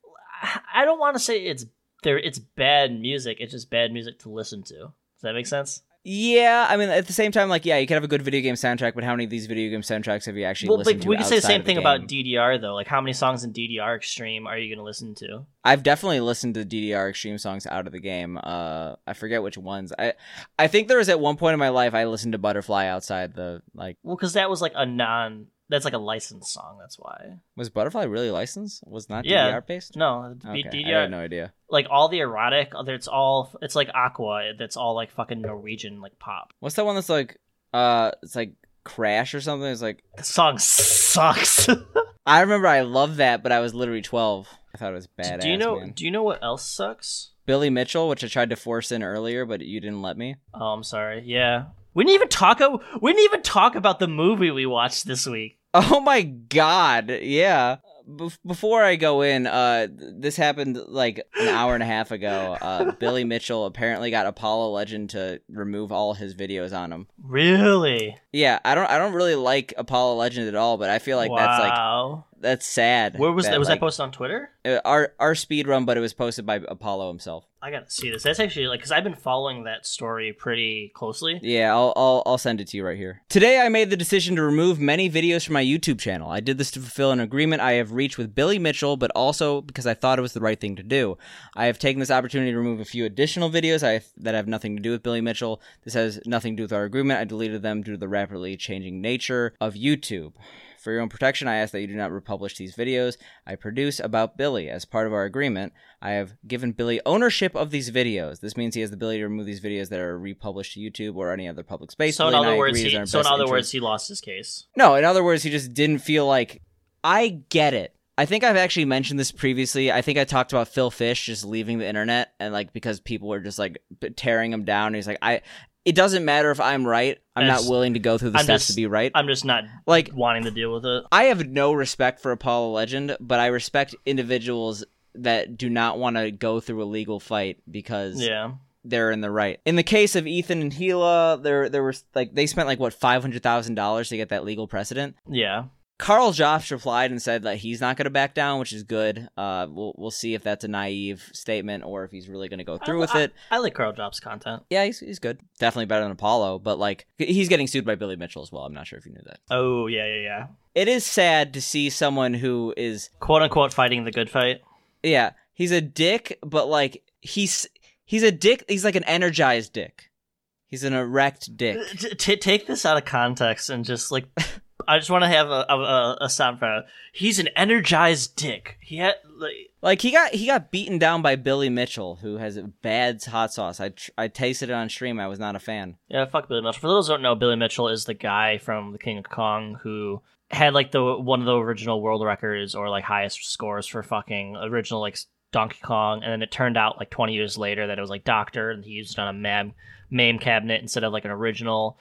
I don't want to say it's there it's bad music it's just bad music to listen to does that make sense Yeah, I mean, at the same time, like, yeah, you could have a good video game soundtrack, but how many of these video game soundtracks have you actually well listened like to? we can say the same thing game? about ddr though like how many songs in ddr extreme are you going to listen to I've definitely listened to DDR Extreme songs out of the game. Uh, I forget which ones. I, I think there was at one point in my life I listened to Butterfly outside the like. well because that was like a non that's like a licensed song that's why Was Butterfly really licensed? Was not Yeah. DDR based? no Okay, ddr I had no idea. like all the erotic it's all it's like aqua that's all like fucking norwegian like pop What's that one that's like? Uh, it's like Crash or something. It's like the song sucks I remember I loved that, but I was literally twelve. I thought it was badass. do you know man. do you know what else sucks Billy Mitchell, which I tried to force in earlier, but you didn't let me. Oh, I'm sorry. Yeah, we didn't even talk. o- We didn't even talk about the movie we watched this week. Oh my god, yeah. Bef- before I go in, uh, this happened like an hour and a half ago. Uh, Billy Mitchell apparently got Apollo Legend to remove all his videos on him. Really? Yeah, I don't, I don't really like Apollo Legend at all, but I feel like that's like wow. that's sad. Where was that? Was like, that posted on Twitter? uh, our our speed run? But it was posted by Apollo himself. I gotta see this. That's actually like because I've been following that story pretty closely. Yeah, I'll, I'll I'll send it to you right here. Today I made the decision to remove many videos from my YouTube channel. I did this to fulfill an agreement I have reached with Billy Mitchell, but also because I thought it was the right thing to do. I have taken this opportunity to remove a few additional videos I that have nothing to do with Billy Mitchell. This has nothing to do with our agreement. I deleted them due to the rapidly changing nature of YouTube. For your own protection, I ask that you do not republish these videos I produce about Billy. As part of our agreement, I have given Billy ownership of these videos. This means he has the ability to remove these videos that are republished to YouTube or any other public space. so in Billy and other words, agree it is he, so in other words, he lost his case. no, in other words, he just didn't feel like. I get it. I think I've actually mentioned this previously. I think I talked about Phil Fish just leaving the internet and like because people were just like tearing him down. He's like, I. It doesn't matter if I'm right. I'm not willing to go through the I'm steps just- to be right. I'm just not like wanting to deal with it. I have no respect for Apollo Legend, but I respect individuals that do not want to go through a legal fight because Yeah. they're in the right. In the case of Ethan and Hila, there there was like they spent like what five hundred thousand dollars to get that legal precedent. Yeah. Karl Jobst replied and said that he's not going to back down, which is good. Uh, we'll we'll see if that's a naive statement or if he's really going to go through I, with I- it. I like Karl Jobst content. Yeah, he's he's good. Definitely better than Apollo, but like he's getting sued by Billy Mitchell as well. I'm not sure if you knew that. Oh yeah, yeah, yeah. It is sad to see someone who is Quote unquote fighting the good fight. yeah, he's a dick, but like he's he's a dick. He's like an energized dick. He's an erect dick. T- t- take this out of context and just like I just want to have a, a, a sound for. He's an energized dick. He had like Like he got he got beaten down by Billy Mitchell, who has a bad hot sauce. I tr- I tasted it on stream. I was not a fan. yeah, fuck Billy Mitchell. For those who don't know, Billy Mitchell is the guy from The King of Kong who had like the one of the original world records or like highest scores for fucking original like Donkey Kong, and then it turned out like 20 years later that it was like Doctor, and he used it on a MAM MAME cabinet instead of like an original.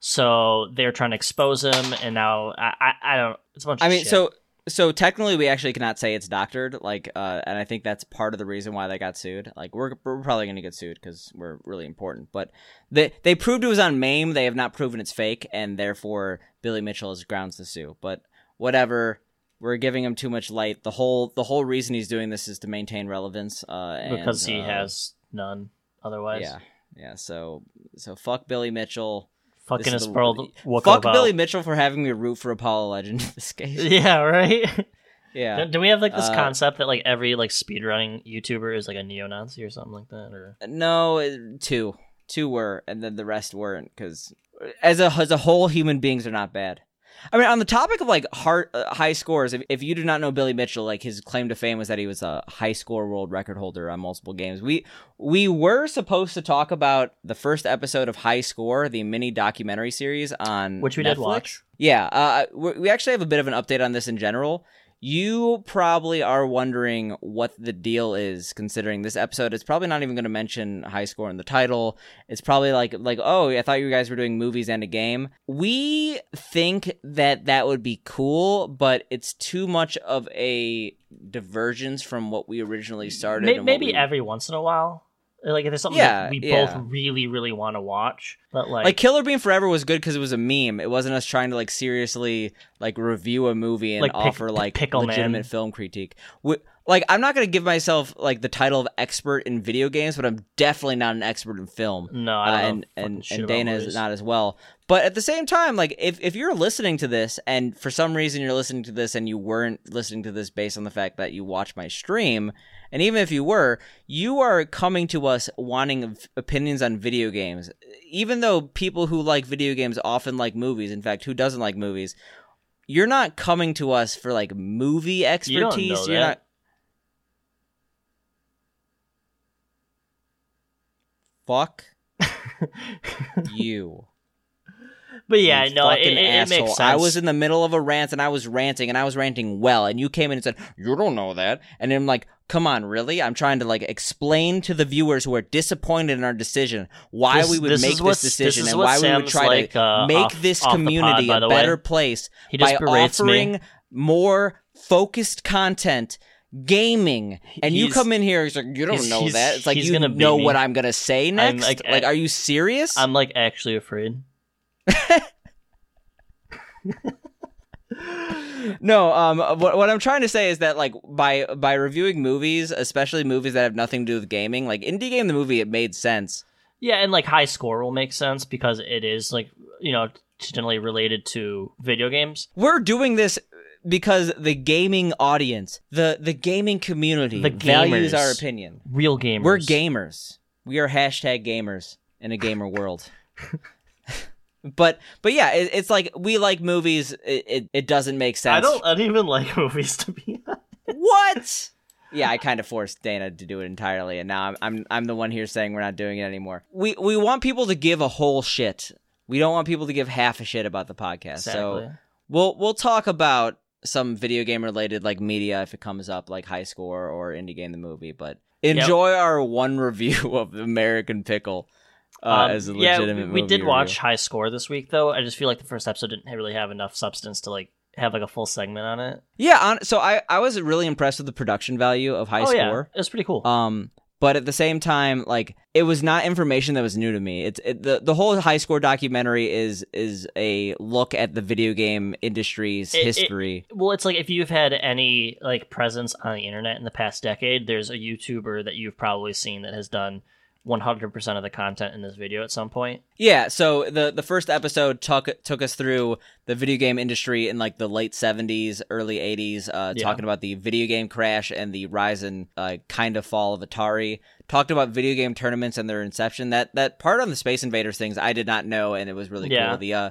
So they're trying to expose him, and now I I, I don't. It's a bunch. I of mean, shit. so so technically, we actually cannot say it's doctored. Like, uh, and I think that's part of the reason why they got sued. Like, we're we're probably going to get sued because we're really important. But they they proved it was on MAME. They have not proven it's fake, and therefore Billy Mitchell has grounds to sue. But whatever. We're giving him too much light. The whole the whole reason he's doing this is to maintain relevance. Uh, and, because he uh, has none otherwise. Yeah, yeah. So so fuck Billy Mitchell. Fucking his world. Fuck about- Billy Mitchell for having me root for Apollo Legend in this case. Yeah, right. Yeah. Do we have like this Uh, concept that like every like speedrunning YouTuber is like a neo-Nazi or something like that? Or No, it- two, two were, and then the rest weren't. Because as a as a whole, human beings are not bad. I mean, on the topic of like hard, uh, high scores, if, if you do not know Billy Mitchell, like his claim to fame was that he was a high score world record holder on multiple games. We we were supposed to talk about the first episode of High Score, the mini documentary series on Which we did watch. Yeah, uh, we we actually have a bit of an update on this in general. You probably are wondering what the deal is, considering this episode is probably not even going to mention high score in the title. It's probably like like oh, I thought you guys were doing movies and a game. We think that that would be cool, but it's too much of a divergence from what we originally started. May- and maybe we- every once in a while, like if there's something Yeah, that we yeah. both really really want to watch, but like, like Killer Bean Forever was good because it was a meme. It wasn't us trying to like seriously like review a movie and Like Pick- offer like Pickle Man. legitimate film critique. Wh- like I'm not gonna give myself like the title of expert in video games, but I'm definitely not an expert in film. no, Uh, I don't know and and, and Dana is not as well. But at the same time, like if if you're listening to this and for some reason you're listening to this and you weren't listening to this based on the fact that you watched my stream, and even if you were, you are coming to us wanting v- opinions on video games. Even though people who like video games often like movies, in fact, who doesn't like movies? You're not coming to us for like movie expertise. You don't know are that. not Fuck you. But yeah, You no, it, fucking it, it makes sense. I was in the middle of a rant and I was ranting and I was ranting well, and you came in and said, You don't know that. And I'm like, Come on, really? I'm trying to like explain to the viewers who are disappointed in our decision why This- we would this make this what- this decision and why we would try like, to uh, make off- this off the pod, community a way. better place He by berates me. offering more focused content. Gaming and you come in here. And he's like, you don't he's- know that. It's like he's you gonna know me. what I'm gonna say next. like, like, I- are you serious? I'm like actually afraid. No, um, what, what I'm trying to say is that like by by reviewing movies, especially movies that have nothing to do with gaming, like indie game the movie, it made sense. Yeah, and like high score will make sense because it is like you know generally related to video games. We're doing this because the gaming audience, the the gaming community, The values our opinion. Real gamers. We're gamers. We are hashtag gamers in a gamer world. but but yeah, it, it's like we like movies. It, it it doesn't make sense. I don't. I don't even like movies to be. honest. What? Yeah, I kind of forced Dana to do it entirely, and now I'm, I'm I'm the one here saying we're not doing it anymore. We we want people to give a whole shit. We don't want people to give half a shit about the podcast. So we'll we'll talk about some video game related like media if it comes up, like High Score or Indie Game the movie. But enjoy our one review of American Pickle uh, Um, as a yeah, legitimate. we, we movie did watch. High Score this week though. I just feel like the first episode didn't really have enough substance to like have like a full segment on it. Yeah, on, so I I was really impressed with the production value of High oh yeah, Score. it was pretty cool. Um, but at the same time, like it was not information that was new to me. It's it, the the whole high score documentary is is a look at the video game industry's It- it- history. Well, it's like if you've had any like presence on the internet in the past decade, there's a YouTuber that you've probably seen that has done 100% of the content in this video at some point. Yeah, so the the first episode took took us through the video game industry in like the late seventies, early eighties, uh, Yeah. talking about the video game crash and the rise and uh, kind of fall of Atari. Talked about video game tournaments and their inception. That that part on the Space Invaders things I did not know, and it was really Yeah. cool. The uh,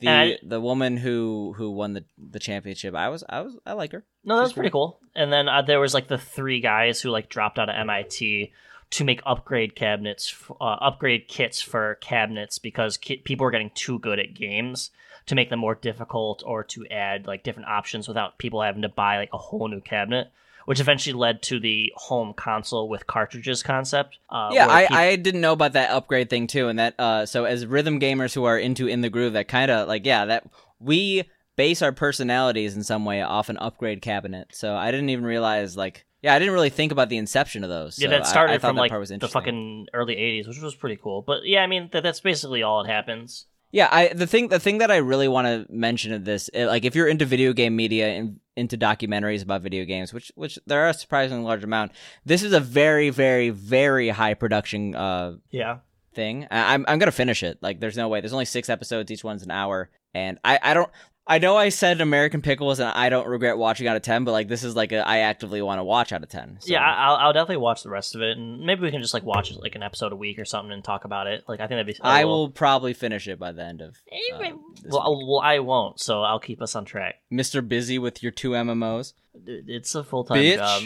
the I- the woman who who won the the championship, I was I was I like her. No, that She's pretty cool. And then uh, there was like the three guys who like dropped out of MIT to make upgrade cabinets, uh, upgrade kits for cabinets because ki- people were getting too good at games to make them more difficult or to add like different options without people having to buy like a whole new cabinet. Which eventually led to the home console with cartridges concept. Uh, yeah, I, I didn't know about that upgrade thing too, and that uh, so as rhythm gamers who are into in the groove, that kind of like yeah, that we base our personalities in some way off an upgrade cabinet. So I didn't even realize like yeah, I didn't really think about the inception of those. Yeah, so that started I, thought from that like part was the fucking early '80s, which was pretty cool. But yeah, I mean that, that's basically all it happens. Yeah, I the thing the thing that I really want to mention of this, eh, like if you're into video game media and into documentaries about video games, which which there are a surprisingly large amount, this is a very very very high production uh Yeah, thing. I- I'm I'm gonna finish it. Like, there's no way. There's only six episodes. Each one's an hour, and I I don't. I know I said American Pickles, and I don't regret watching out of ten, but like this is like a I actively want to watch out of ten. So. yeah, I- I'll, I'll definitely watch the rest of it, and maybe we can just like watch like an episode a week or something and talk about it. Like I think that'd be. I will probably finish it by the end of uh, this Well, I- well, I won't, so I'll keep us on track. Mr. Busy with your two MMOs. It's a full time job,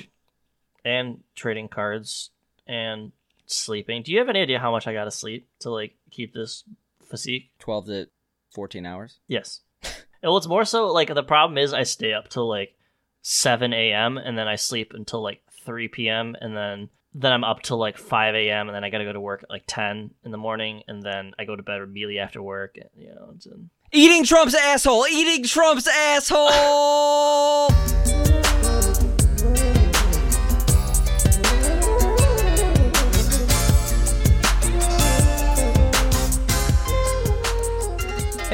and trading cards and sleeping. Do you have any idea how much I gotta sleep to like keep this physique? Twelve to fourteen hours. Yes. Well, it's more so like the problem is I stay up till like seven a.m. and then I sleep until like three p.m. and then then I'm up till like five a.m. and then I gotta go to work at like ten in the morning and then I go to bed immediately after work. And, you know, it's, Eating Trump's asshole. Eating Trump's asshole.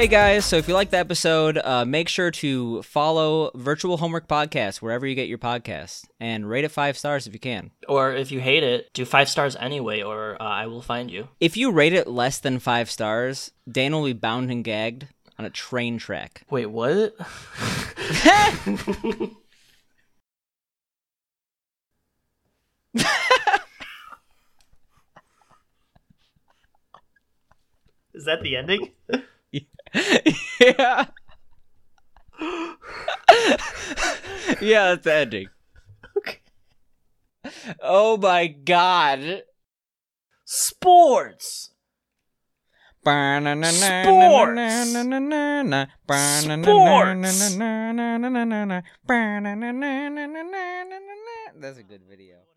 Hey guys, so if you like the episode, uh, make sure to follow Virtual Homework Podcast wherever you get your podcast and rate it five stars if you can. or if you hate it, do five stars anyway, or uh, I will find you. If you rate it less than five stars, Dan will be bound and gagged on a train track. Wait, what? Is that the ending? yeah. yeah, that's the ending. Oh my god. Sports. Sports. That's a good video.